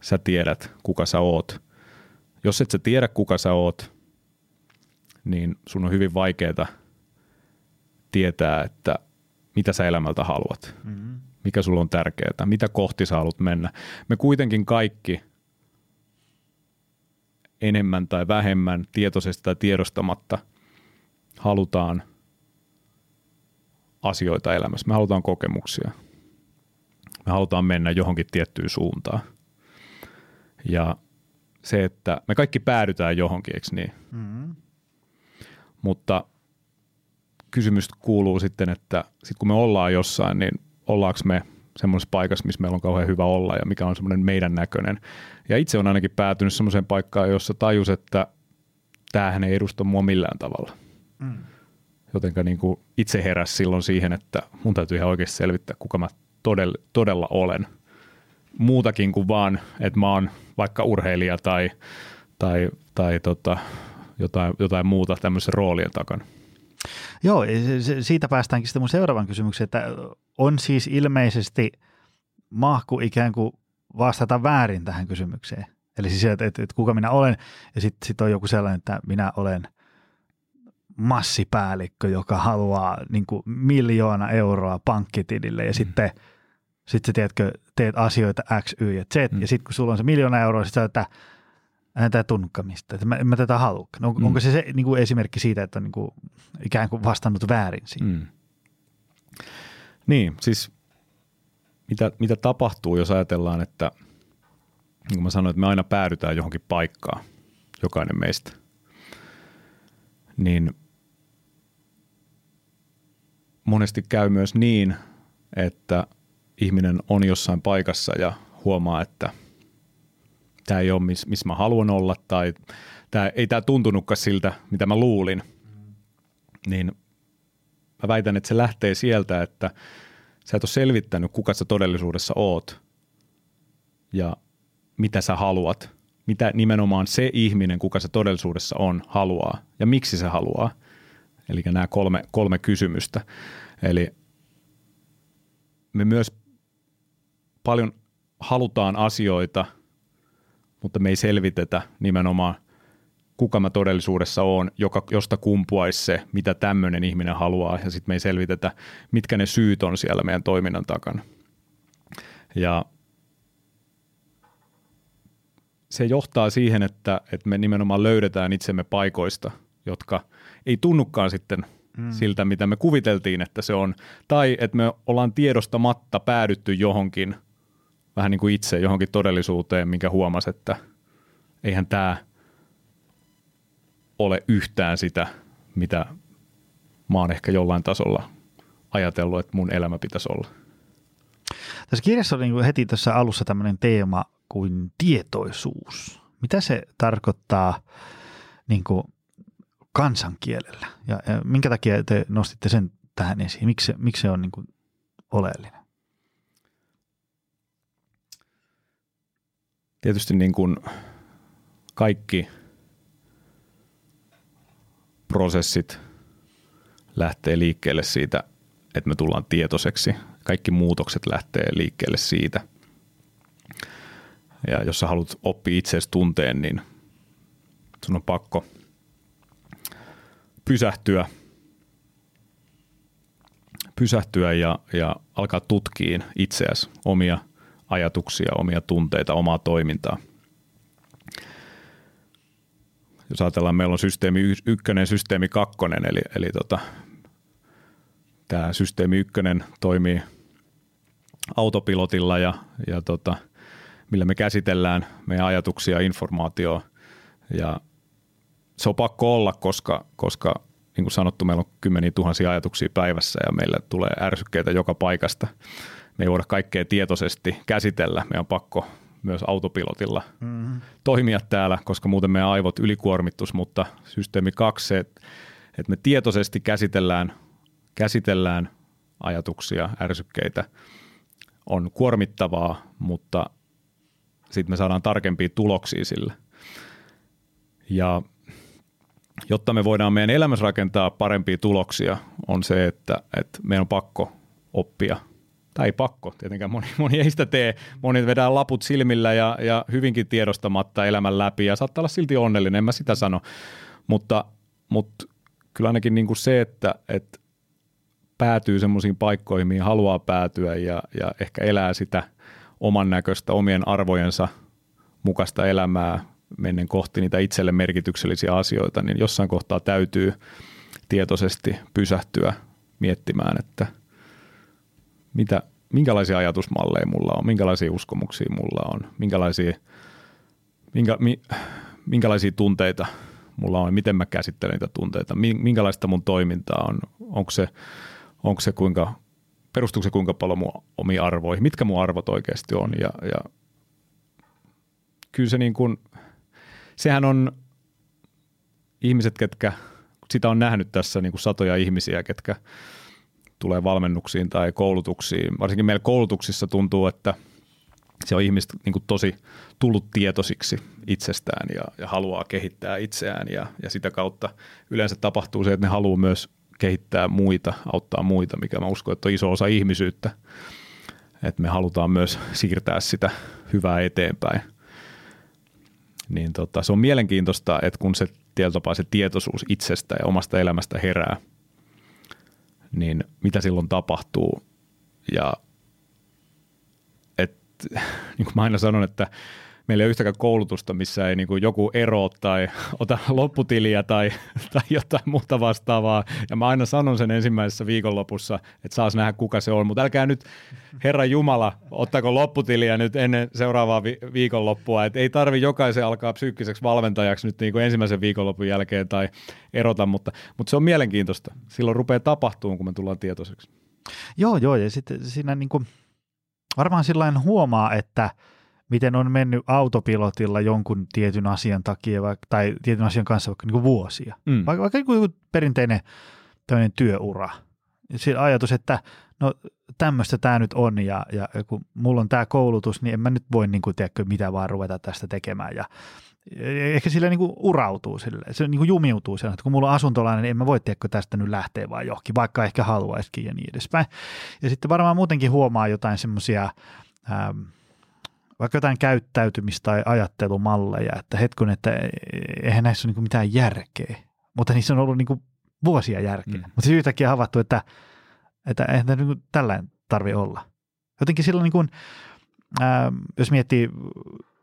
sä tiedät, kuka sä oot. Jos et sä tiedä, kuka sä oot, niin sun on hyvin vaikeaa tietää, että mitä sä elämältä haluat, mm-hmm. Mikä sulla on tärkeää, mitä kohti sä haluat mennä. Me kuitenkin kaikki enemmän tai vähemmän tietoisesti tai tiedostamatta halutaan asioita elämässä. Me halutaan kokemuksia. Me halutaan mennä johonkin tiettyyn suuntaan. Ja se, että me kaikki päädytään johonkin, eikö niin? Mm-hmm. Mutta kysymys kuuluu sitten, että sit kun me ollaan jossain, niin ollaanko me semmoisessa paikassa, missä meillä on kauhean hyvä olla ja mikä on semmoinen meidän näköinen. Ja itse on ainakin päätynyt semmoiseen paikkaan, jossa tajus, että tämähän ei edusta mua millään tavalla. Mm. Jotenka niin kuin itse heräsi silloin siihen, että mun täytyy ihan oikeasti selvittää, kuka mä todella, todella olen. Muutakin kuin vaan, että mä oon vaikka urheilija tai, tai, tai tota, jotain, jotain muuta tämmöisen roolien takana. Joo, siitä päästäänkin sitten mun seuraavan kysymykseen, että on siis ilmeisesti mahku ikään kuin vastata väärin tähän kysymykseen. Eli siis, että, että, että kuka minä olen, ja sitten sit on joku sellainen, että minä olen massipäällikkö, joka haluaa niin kuin miljoona euroa pankkitilille, ja mm. sitten sit sä tiedätkö, teet asioita X, Y ja Z, mm. ja sitten kun sulla on se miljoona euroa, sitten sä, että en tämä tunnukaan mistä, että mä, en mä tätä halua. No, mm. Onko se, se niin kuin esimerkki siitä, että on niin kuin, ikään kuin vastannut väärin siinä? Mm. Niin, siis mitä, mitä tapahtuu, jos ajatellaan, että niin kuin mä sanoin, että me aina päädytään johonkin paikkaan, jokainen meistä, niin monesti käy myös niin, että ihminen on jossain paikassa ja huomaa, että – tämä ei ole missä mis mä haluan olla tai tämä, ei tämä tuntunutkaan siltä, mitä mä luulin, niin mä väitän, että se lähtee sieltä, että sä et ole selvittänyt, kuka sä todellisuudessa oot ja mitä sä haluat, mitä nimenomaan se ihminen, kuka se todellisuudessa on, haluaa ja miksi se haluaa. Eli nämä kolme, kolme kysymystä. Eli me myös paljon halutaan asioita – mutta me ei selvitetä nimenomaan, kuka mä todellisuudessa on, joka, josta kumpuaisi se, mitä tämmöinen ihminen haluaa, ja sitten me ei selvitetä, mitkä ne syyt on siellä meidän toiminnan takana. Ja se johtaa siihen, että, että me nimenomaan löydetään itsemme paikoista, jotka ei tunnukaan sitten mm. siltä, mitä me kuviteltiin, että se on, tai että me ollaan tiedostamatta päädytty johonkin – vähän niin kuin itse johonkin todellisuuteen, minkä huomasi, että eihän tämä ole yhtään sitä, mitä mä oon ehkä jollain tasolla ajatellut, että mun elämä pitäisi olla. Tässä kirjassa oli niin heti tässä alussa tämmöinen teema kuin tietoisuus. Mitä se tarkoittaa niin kuin kansankielellä ja, minkä takia te nostitte sen tähän esiin? Miksi, miksi se on niin kuin oleellinen? Tietysti niin kuin kaikki prosessit lähtee liikkeelle siitä, että me tullaan tietoiseksi. Kaikki muutokset lähtee liikkeelle siitä. Ja jos sä haluat oppia itseäsi tunteen, niin sun on pakko pysähtyä, pysähtyä ja, ja alkaa tutkia itseäsi, omia – ajatuksia, omia tunteita, omaa toimintaa. Jos ajatellaan, meillä on systeemi ykkönen, systeemi kakkonen, eli, eli tota, tämä systeemi ykkönen toimii autopilotilla ja, ja tota, millä me käsitellään meidän ajatuksia, informaatioa ja se on pakko olla, koska, koska niin kuin sanottu, meillä on kymmeniä tuhansia ajatuksia päivässä ja meillä tulee ärsykkeitä joka paikasta me ei voida kaikkea tietoisesti käsitellä. Me on pakko myös autopilotilla mm-hmm. toimia täällä, koska muuten meidän aivot ylikuormittus, mutta systeemi kaksi se, että me tietoisesti käsitellään, käsitellään ajatuksia, ärsykkeitä, on kuormittavaa, mutta sitten me saadaan tarkempia tuloksia sille. Ja jotta me voidaan meidän elämässä rakentaa parempia tuloksia, on se, että, että meidän on pakko oppia tai pakko, tietenkään moni, moni ei sitä tee. Moni vedää laput silmillä ja, ja hyvinkin tiedostamatta elämän läpi ja saattaa olla silti onnellinen, en mä sitä sano. Mutta, mutta kyllä ainakin niin kuin se, että, että päätyy semmoisiin paikkoihin, mihin haluaa päätyä ja, ja ehkä elää sitä oman näköistä, omien arvojensa mukaista elämää mennen kohti niitä itselle merkityksellisiä asioita, niin jossain kohtaa täytyy tietoisesti pysähtyä miettimään, että mitä, minkälaisia ajatusmalleja mulla on, minkälaisia uskomuksia mulla on, minkälaisia, minkä, mi, minkälaisia tunteita mulla on, miten mä käsittelen niitä tunteita, minkälaista mun toimintaa on, onko se, onko se kuinka, perustuuko se kuinka paljon mun omiin arvoihin, mitkä mun arvot oikeasti on? Ja, ja kyllä se niin kuin, sehän on ihmiset, ketkä sitä on nähnyt tässä niin kuin satoja ihmisiä, ketkä tulee valmennuksiin tai koulutuksiin. Varsinkin meillä koulutuksissa tuntuu, että se on ihmiset niin kuin tosi tullut tietoisiksi itsestään ja, ja haluaa kehittää itseään ja, ja sitä kautta yleensä tapahtuu se, että ne haluaa myös kehittää muita, auttaa muita, mikä mä uskon, että on iso osa ihmisyyttä. Että me halutaan myös siirtää sitä hyvää eteenpäin. Niin tota, se on mielenkiintoista, että kun se tietyllä se tietoisuus itsestä ja omasta elämästä herää, niin mitä silloin tapahtuu. Ja et, niin kuin mä aina sanon, että meillä ei ole yhtäkään koulutusta, missä ei niin kuin joku ero tai ota lopputiliä tai, tai jotain muuta vastaavaa. Ja mä aina sanon sen ensimmäisessä viikonlopussa, että saas nähdä kuka se on. Mutta älkää nyt, Herra Jumala, ottako lopputiliä nyt ennen seuraavaa vi- viikonloppua. Että ei tarvi jokaisen alkaa psyykkiseksi valmentajaksi nyt niin kuin ensimmäisen viikonlopun jälkeen tai erota, mutta, mutta se on mielenkiintoista. Silloin rupeaa tapahtumaan, kun me tullaan tietoiseksi. Joo, joo, ja sitten siinä niin kuin, varmaan sillä huomaa, että – miten on mennyt autopilotilla jonkun tietyn asian takia vaikka, tai tietyn asian kanssa vaikka niin kuin vuosia. Mm. Vaikka, vaikka joku perinteinen työura. Se ajatus, että no tämmöistä tämä nyt on ja, ja kun mulla on tämä koulutus, niin en mä nyt voi niin kuin, tiedätkö, mitä vaan ruveta tästä tekemään. Ja, ehkä sille niin kuin urautuu sille, se niin kuin jumiutuu sille, että kun mulla on asuntolainen, niin en mä voi tiedätkö tästä nyt lähteä vaan johonkin, vaikka ehkä haluaisikin ja niin edespäin. Ja sitten varmaan muutenkin huomaa jotain semmoisia ähm, vaikka jotain käyttäytymistä tai ajattelumalleja, että hetkun, että eihän näissä ole niin mitään järkeä, mutta niissä on ollut niin vuosia järkeä. Mm. Mutta siis yhtäkkiä havaittu, että, että eihän tämä niin tällainen tarvi olla. Jotenkin silloin, niin kuin, ää, jos miettii,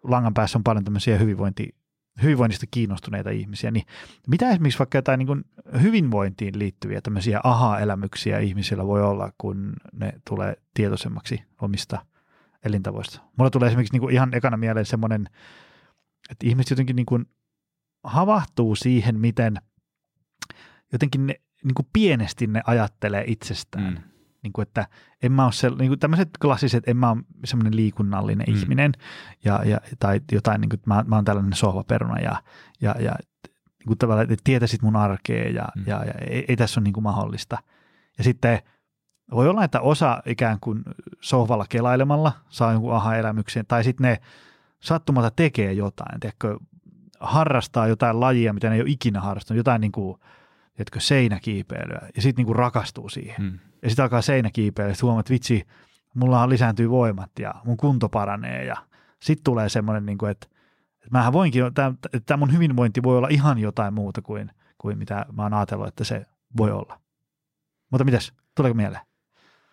langan päässä on paljon tämmöisiä hyvinvointi, hyvinvoinnista kiinnostuneita ihmisiä, niin mitä esimerkiksi vaikka jotain niin hyvinvointiin liittyviä tämmöisiä aha-elämyksiä ihmisillä voi olla, kun ne tulee tietoisemmaksi omista elintavoista. Mulla tulee esimerkiksi niin kuin ihan ekana mieleen semmoinen, että ihmiset jotenkin niin kuin havahtuu siihen, miten jotenkin ne, niin kuin pienesti ne ajattelee itsestään. Mm. Niin kuin, että en mä ole niin kuin tämmöiset klassiset, en mä ole semmoinen liikunnallinen mm. ihminen, ja, ja, tai jotain, niin kuin, mä, mä oon tällainen sohvaperuna, ja, ja, ja niin kuin tavallaan, että tietäisit mun arkea, ja, mm. ja, ja ei, ei tässä ole niin kuin mahdollista. Ja sitten voi olla, että osa ikään kuin sohvalla kelailemalla saa jonkun aha-elämyksen, tai sitten ne sattumalta tekee jotain, tiedätkö, harrastaa jotain lajia, mitä ne ei ole ikinä harrastanut, jotain niin kuin, tiedätkö, seinäkiipeilyä, ja sitten niin rakastuu siihen. Hmm. Ja sitten alkaa seinäkiipeilyä, ja huomaa, että vitsi, mulla lisääntyy voimat, ja mun kunto paranee, ja sitten tulee semmoinen, niin kuin, että, että mähän voinkin, tämä mun hyvinvointi voi olla ihan jotain muuta kuin, kuin mitä mä oon ajatellut, että se voi olla. Mutta mitäs, tuleeko mieleen?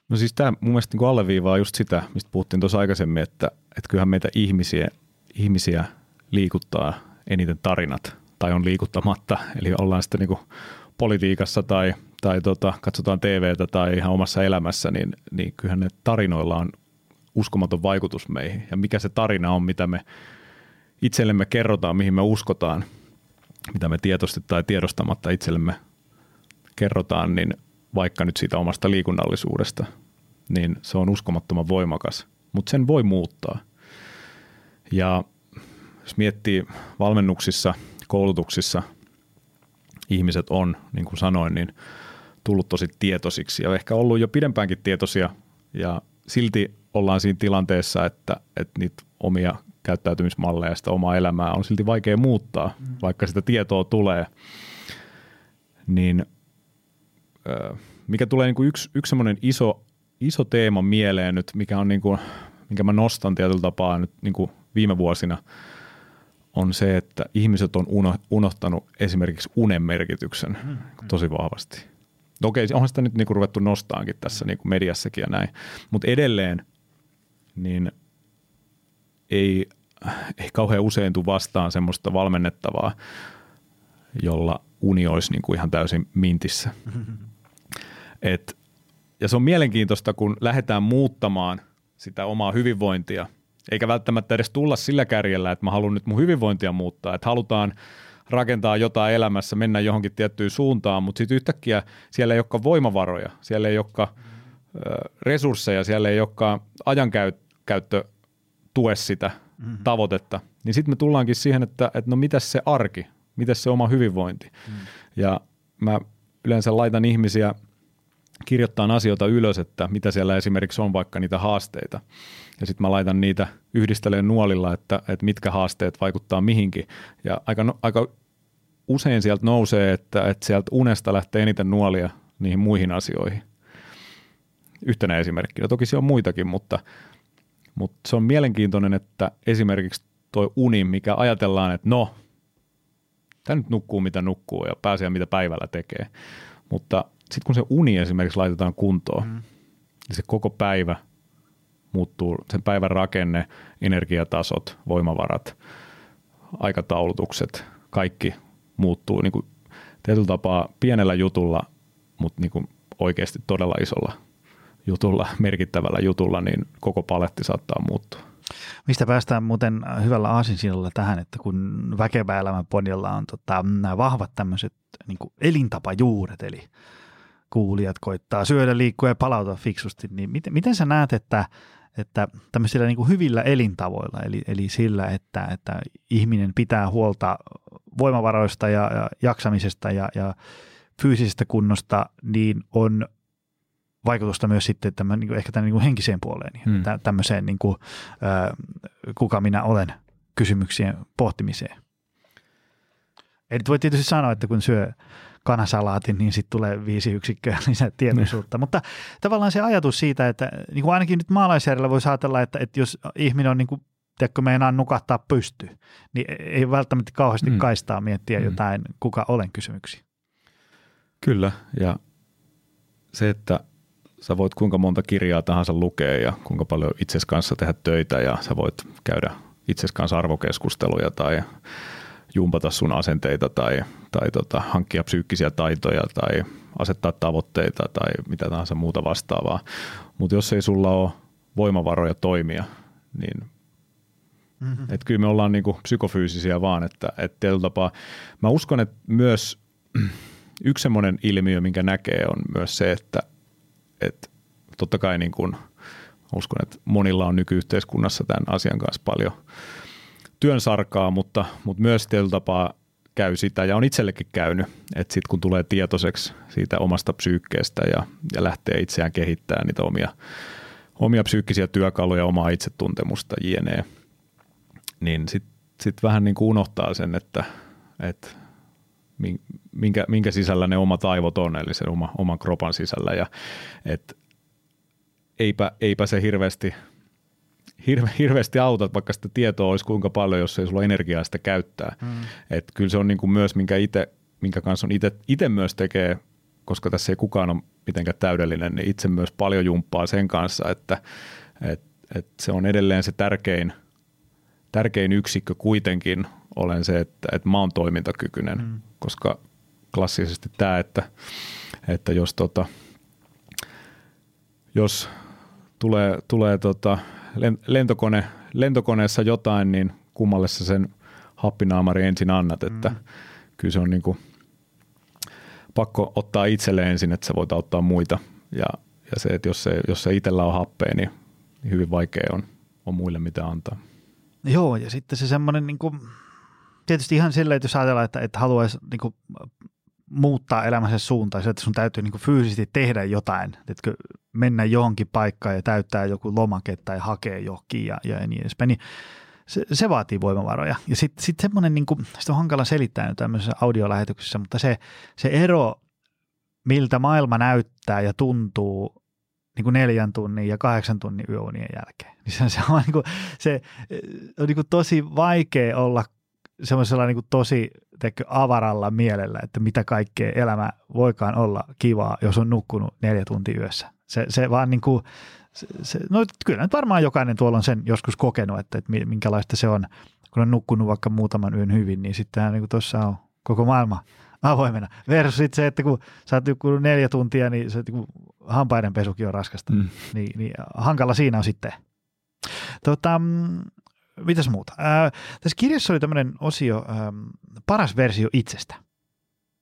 No siis tämä mun mielestä niin alleviivaa just sitä, mistä puhuttiin tuossa aikaisemmin, että, että kyllähän meitä ihmisiä, ihmisiä liikuttaa eniten tarinat tai on liikuttamatta. Eli ollaan sitten niin politiikassa tai, tai tota, katsotaan TVtä tai ihan omassa elämässä, niin, niin kyllähän ne tarinoilla on uskomaton vaikutus meihin. Ja mikä se tarina on, mitä me itsellemme kerrotaan, mihin me uskotaan, mitä me tietoisesti tai tiedostamatta itsellemme kerrotaan, niin vaikka nyt siitä omasta liikunnallisuudesta, niin se on uskomattoman voimakas, mutta sen voi muuttaa. Ja jos miettii valmennuksissa, koulutuksissa, ihmiset on, niin kuin sanoin, niin tullut tosi tietoisiksi ja ehkä ollut jo pidempäänkin tietoisia ja silti ollaan siinä tilanteessa, että, että niitä omia käyttäytymismalleja ja sitä omaa elämää on silti vaikea muuttaa, mm. vaikka sitä tietoa tulee. niin mikä tulee niin kuin yksi, yksi semmoinen iso, iso teema mieleen nyt, mikä on niin kuin, minkä mä nostan tietyllä tapaa nyt niin kuin viime vuosina, on se, että ihmiset on uno, unohtanut esimerkiksi unen merkityksen mm. tosi vahvasti. Okei, onhan sitä nyt niin kuin ruvettu nostaankin tässä niin kuin mediassakin ja näin, mutta edelleen niin ei, ei kauhean usein tule vastaan semmoista valmennettavaa, jolla uni olisi niin kuin ihan täysin mintissä. Et, ja se on mielenkiintoista, kun lähdetään muuttamaan sitä omaa hyvinvointia, eikä välttämättä edes tulla sillä kärjellä, että mä haluan nyt mun hyvinvointia muuttaa, että halutaan rakentaa jotain elämässä, mennä johonkin tiettyyn suuntaan, mutta sitten yhtäkkiä siellä ei olekaan voimavaroja, siellä ei olekaan resursseja, siellä ei olekaan ajankäyttö tue sitä mm-hmm. tavoitetta, niin sitten me tullaankin siihen, että, että no mitäs se arki, mitäs se oma hyvinvointi. Mm. Ja mä yleensä laitan ihmisiä kirjoittaa asioita ylös, että mitä siellä esimerkiksi on vaikka niitä haasteita. Ja sitten mä laitan niitä yhdisteleen nuolilla, että, että mitkä haasteet vaikuttaa mihinkin. Ja aika, no, aika usein sieltä nousee, että, että sieltä unesta lähtee eniten nuolia niihin muihin asioihin. Yhtenä esimerkkinä. Toki se on muitakin, mutta, mutta se on mielenkiintoinen, että esimerkiksi tuo uni, mikä ajatellaan, että no, tämä nyt nukkuu mitä nukkuu ja pääsee mitä päivällä tekee. Mutta sitten kun se uni esimerkiksi laitetaan kuntoon, mm. niin se koko päivä muuttuu, sen päivän rakenne, energiatasot, voimavarat, aikataulutukset, kaikki muuttuu niin kuin tietyllä tapaa pienellä jutulla, mutta niin kuin oikeasti todella isolla jutulla, merkittävällä jutulla, niin koko paletti saattaa muuttua. Mistä päästään muuten hyvällä aasinsilalla tähän, että kun väkevä elämän podilla on tota, nämä vahvat tämmöiset niin elintapajuuret, eli kuulijat koittaa syödä, liikkua ja palautua fiksusti, niin miten, miten sä näet, että, että tämmöisillä niin kuin hyvillä elintavoilla, eli, eli sillä, että, että ihminen pitää huolta voimavaroista ja, ja jaksamisesta ja, ja fyysisestä kunnosta, niin on vaikutusta myös sitten tämän, niin kuin, ehkä tämän niin kuin henkiseen puoleen, hmm. tämmöiseen niin kuin, äh, kuka minä olen kysymyksien pohtimiseen. Eli voi tietysti sanoa, että kun syö kanasalaatin, niin sitten tulee viisi yksikköä lisää tietoisuutta. Mutta tavallaan se ajatus siitä, että niin kuin ainakin nyt maalaisjärjellä voisi ajatella, että, että jos ihminen on niin kuin tiedätkö, meinaa nukahtaa pysty, niin ei välttämättä kauheasti mm. kaistaa miettiä mm. jotain kuka olen kysymyksiä. Kyllä, ja se, että sä voit kuinka monta kirjaa tahansa lukea ja kuinka paljon itses kanssa tehdä töitä ja sä voit käydä itses kanssa arvokeskusteluja tai jumpata sun asenteita tai, tai tota, hankkia psyykkisiä taitoja tai asettaa tavoitteita tai mitä tahansa muuta vastaavaa. Mutta jos ei sulla ole voimavaroja toimia, niin mm-hmm. et kyllä me ollaan niinku psykofyysisiä vaan, että et tietyllä tapaa. Mä uskon, että myös yksi semmoinen ilmiö, minkä näkee, on myös se, että et totta kai niin kun, uskon, että monilla on nykyyhteiskunnassa tämän asian kanssa paljon – työn sarkaa, mutta, mutta myös tietyllä tapaa käy sitä ja on itsellekin käynyt, että sitten kun tulee tietoiseksi siitä omasta psyykkeestä ja, ja lähtee itseään kehittämään niitä omia, omia psyykkisiä työkaluja, omaa itsetuntemusta, jne, niin sitten sit vähän niin kuin unohtaa sen, että, että minkä, minkä sisällä ne omat aivot on, eli sen oma, oman kropan sisällä ja että eipä, eipä se hirveästi – hirve, hirveästi autat, vaikka sitä tietoa olisi kuinka paljon, jos ei sulla energiaa sitä käyttää. Mm. Et kyllä se on niin kuin myös, minkä, ite, minkä kanssa on itse myös tekee, koska tässä ei kukaan ole mitenkään täydellinen, niin itse myös paljon jumppaa sen kanssa, että et, et se on edelleen se tärkein, tärkein yksikkö kuitenkin olen se, että, että mä oon toimintakykyinen, mm. koska klassisesti tämä, että, että jos, tota, jos tulee, tulee tota, lentokone, lentokoneessa jotain, niin kummalle sä sen happinaamari ensin annat, että mm. kyllä se on niin kuin pakko ottaa itselle ensin, että sä voit auttaa muita. Ja, ja se, että jos se, jos se itsellä on happea, niin hyvin vaikea on, on muille mitä antaa. Joo, ja sitten se semmoinen, niin kuin, tietysti ihan silleen, että jos ajatellaan, että, että haluaisi niin kuin, muuttaa elämänsä suuntaan, se, että sun täytyy niin fyysisesti tehdä jotain, että mennä johonkin paikkaan ja täyttää joku lomake tai hakea johonkin ja, ja niin edespäin, niin se, se vaatii voimavaroja. Ja sitten sit semmoinen, niin kuin, sitä on hankala selittää tämmöisessä audiolähetyksessä, mutta se, se ero, miltä maailma näyttää ja tuntuu niin kuin neljän tunnin ja kahdeksan tunnin yöunien jälkeen. Niin se, se on, niin kuin, se on niin kuin tosi vaikea olla semmoisella niin kuin tosi teikö, avaralla mielellä, että mitä kaikkea elämä voikaan olla kivaa, jos on nukkunut neljä tuntia yössä. Se, se vaan niin kuin, se, se, no kyllä nyt varmaan jokainen tuolla on sen joskus kokenut, että, että minkälaista se on, kun on nukkunut vaikka muutaman yön hyvin, niin sittenhän niin tuossa on koko maailma avoimena. Versus se, että kun sä oot nukkunut neljä tuntia, niin se niin hampaiden pesukin on raskasta. Mm. Niin, niin hankala siinä on sitten. Tota, mm, mitäs muuta? Ää, tässä kirjassa oli tämmöinen osio, ää, paras versio itsestä.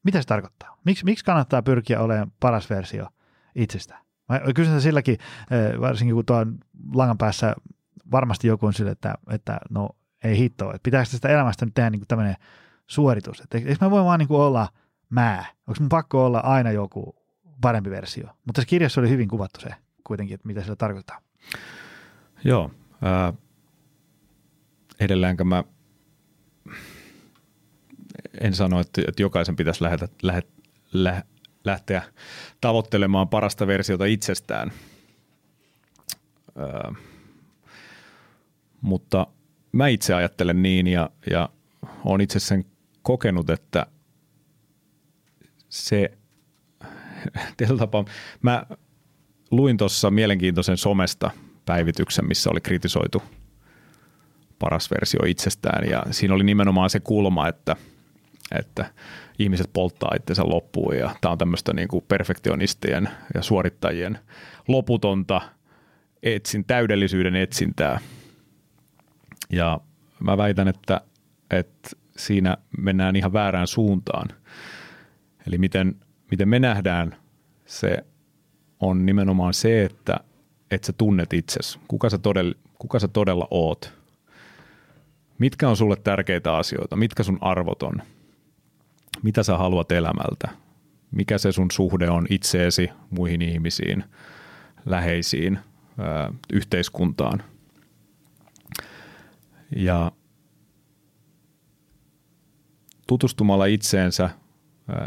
Mitä se tarkoittaa? Miks, miksi kannattaa pyrkiä olemaan paras versio itsestä? Mä kysyn silläkin, varsinkin kun tuon langan päässä varmasti joku on sille, että, että no ei hittoa, että pitääkö tästä elämästä nyt tehdä niin tämmöinen suoritus, että eikö mä voi vaan niin kuin olla mä, onko mun pakko olla aina joku parempi versio, mutta tässä kirjassa oli hyvin kuvattu se kuitenkin, että mitä sillä tarkoittaa. Joo, äh, edelleenkä mä en sano, että, että jokaisen pitäisi lähetä, lähet, lä, lähteä tavoittelemaan parasta versiota itsestään. Öö, mutta mä itse ajattelen niin ja, ja olen itse sen kokenut, että se tietyllä tapaa, mä luin tuossa mielenkiintoisen somesta päivityksen, missä oli kritisoitu paras versio itsestään ja siinä oli nimenomaan se kulma, että, että ihmiset polttaa itsensä loppuun ja tämä on tämmöistä niin kuin perfektionistien ja suorittajien loputonta etsin, täydellisyyden etsintää. Ja mä väitän, että, että siinä mennään ihan väärään suuntaan. Eli miten, miten me nähdään se on nimenomaan se, että, että sä tunnet itsesi, kuka sä, todella, kuka sä todella oot. Mitkä on sulle tärkeitä asioita, mitkä sun arvot on, mitä sä haluat elämältä, mikä se sun suhde on itseesi, muihin ihmisiin, läheisiin, yhteiskuntaan. Ja tutustumalla itseensä,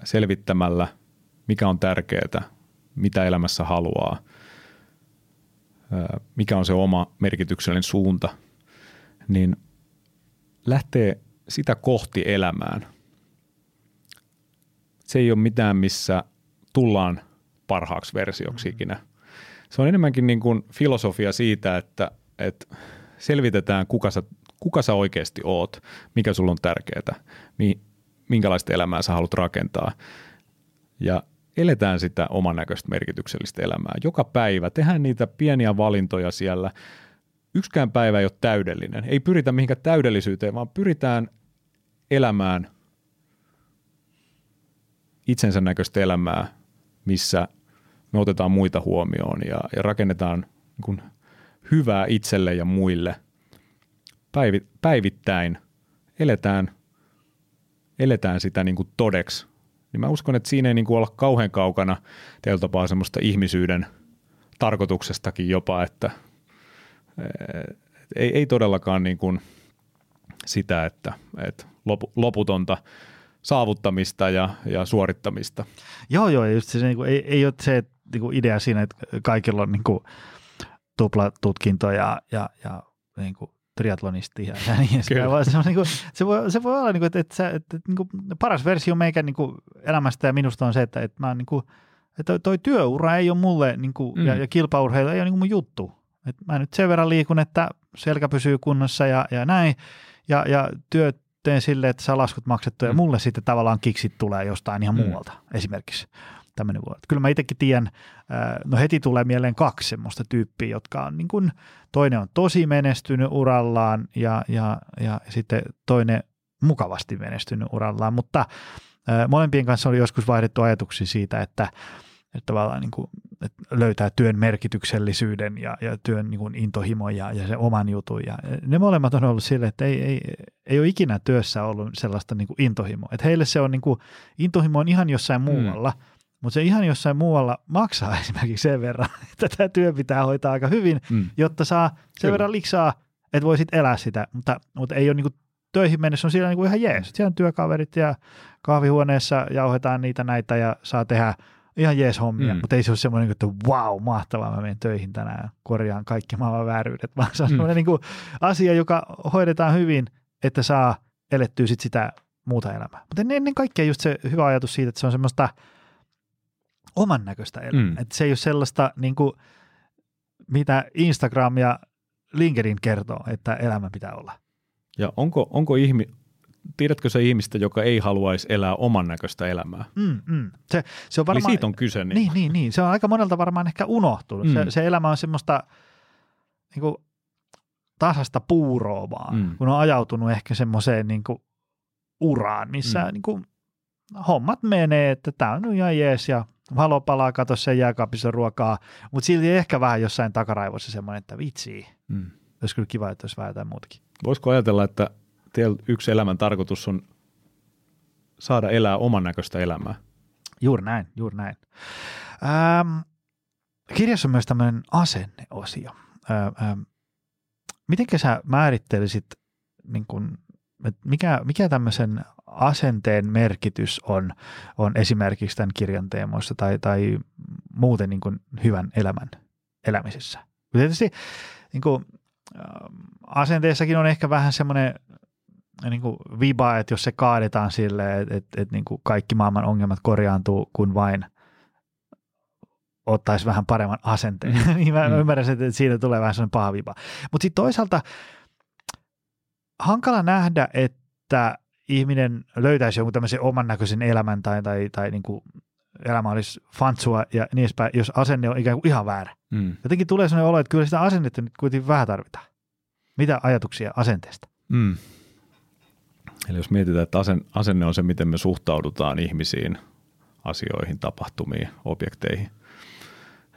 selvittämällä, mikä on tärkeää, mitä elämässä haluaa, mikä on se oma merkityksellinen suunta, niin lähtee sitä kohti elämään. Se ei ole mitään, missä tullaan parhaaksi versioksi ikinä. Se on enemmänkin niin kuin filosofia siitä, että, että selvitetään, kuka sä, kuka sä oikeasti oot, mikä sulla on tärkeää, minkälaista elämää sä haluat rakentaa. Ja eletään sitä oman näköistä merkityksellistä elämää. Joka päivä tehdään niitä pieniä valintoja siellä. Yksikään päivä ei ole täydellinen. Ei pyritä mihinkään täydellisyyteen, vaan pyritään elämään itsensä näköistä elämää, missä me otetaan muita huomioon ja, ja rakennetaan niin kuin hyvää itselle ja muille. Päivi, päivittäin eletään, eletään sitä niin kuin todeksi niin mä uskon, että siinä ei niin kuin olla kauhean kaukana teillä tapaa semmoista ihmisyyden tarkoituksestakin jopa, että ei, ei todellakaan niin kuin sitä, että, että loputonta saavuttamista ja, ja suorittamista. Joo, joo, just se, niin kuin, ei, ei ole se niin kuin idea siinä, että kaikilla on niin kuin, tuplatutkinto ja, ja, ja niin kuin, triatlonisti ja, ja niin edespäin, se, niin kuin, se, voi, se voi olla, niin kuin, että, että, että, että niin kuin, paras versio meikän niin kuin, elämästä ja minusta on se, että, että mä niin kuin, että toi, toi työura ei ole mulle niin kuin, mm. ja, ja kilpaurheilu ei ole niin kuin mun juttu. Että mä nyt sen verran liikun, että selkä pysyy kunnossa ja, ja näin ja, ja työt teen silleen, että saa laskut maksettu ja mm. mulle sitten tavallaan kiksit tulee jostain ihan mm. muualta esimerkiksi tämmöinen vuoro. Kyllä mä itsekin tiedän, no heti tulee mieleen kaksi semmoista tyyppiä, jotka on niin kuin, toinen on tosi menestynyt urallaan ja, ja, ja sitten toinen mukavasti menestynyt urallaan, mutta molempien kanssa oli joskus vaihdettu ajatuksia siitä, että, että tavallaan niin kuin, että löytää työn merkityksellisyyden ja, ja työn niin kuin intohimo ja, ja se oman jutun. Ja ne molemmat on ollut sille, että ei, ei, ei ole ikinä työssä ollut sellaista niin kuin intohimoa. Että heille se on niin kuin, intohimo on ihan jossain mm. muualla, mutta se ihan jossain muualla maksaa esimerkiksi sen verran, että tämä työ pitää hoitaa aika hyvin, mm. jotta saa sen Kyllä. verran liksaa, että voisit elää sitä, mutta, mutta ei ole niin kuin töihin mennessä on siellä niin kuin ihan jees. Siellä on työkaverit ja kahvihuoneessa jauhetaan niitä näitä ja saa tehdä ihan jees hommia, mm. mutta ei se ole semmoinen, että wow, mahtavaa, mä menen töihin tänään ja korjaan kaikki maailman vääryydet, vaan se on mm. semmoinen niin kuin asia, joka hoidetaan hyvin, että saa elettyä sit sitä muuta elämää. Mutta ennen kaikkea just se hyvä ajatus siitä, että se on semmoista oman näköistä elämää. Mm. Että se ei ole sellaista, niin kuin, mitä Instagram ja LinkedIn kertoo, että elämä pitää olla. Ja onko, onko ihmi, tiedätkö se ihmistä, joka ei haluaisi elää oman näköistä elämää? Mm, mm. Se, se on varmaan, Eli siitä on kyse. Niin. niin, niin, niin. Se on aika monelta varmaan ehkä unohtunut. Mm. Se, se elämä on semmoista niin kuin, tasasta puuroa vaan, mm. kun on ajautunut ehkä semmoiseen niin kuin, uraan, missä mm. niin kuin, hommat menee, että tämä on ihan jees ja valo palaa, katso sen jääkaapissa ruokaa, mutta silti ehkä vähän jossain takaraivossa semmoinen, että vitsi, mm. olisi kyllä kiva, että olisi vähän jotain muutakin. Voisiko ajatella, että yksi elämän tarkoitus on saada elää oman näköistä elämää? Juuri näin, juuri näin. Ähm, kirjassa on myös tämmöinen asenneosio. Ähm, miten sä määrittelisit, niin kun, mikä, mikä tämmöisen asenteen merkitys on, on esimerkiksi tämän kirjan teemoissa tai, tai muuten niin hyvän elämän elämisessä? Tietysti niin kuin, asenteessakin on ehkä vähän semmoinen niin kuin viba, että jos se kaadetaan silleen, että, että, että niin kuin kaikki maailman ongelmat korjaantuu, kun vain ottaisi vähän paremman asenteen, mm. niin mä mm. ymmärrän, että siitä tulee vähän sellainen paha viba. Mutta sitten toisaalta hankala nähdä, että ihminen löytäisi jonkun tämmöisen oman näköisen elämän tai, tai, tai niin kuin elämä olisi fantsua ja niin edespäin, jos asenne on ikään kuin ihan väärä. Mm. Jotenkin tulee sellainen olo, että kyllä sitä asennetta nyt kuitenkin vähän tarvitaan. Mitä ajatuksia asenteesta? Mm. Eli jos mietitään, että asenne on se, miten me suhtaudutaan ihmisiin, asioihin, tapahtumiin, objekteihin,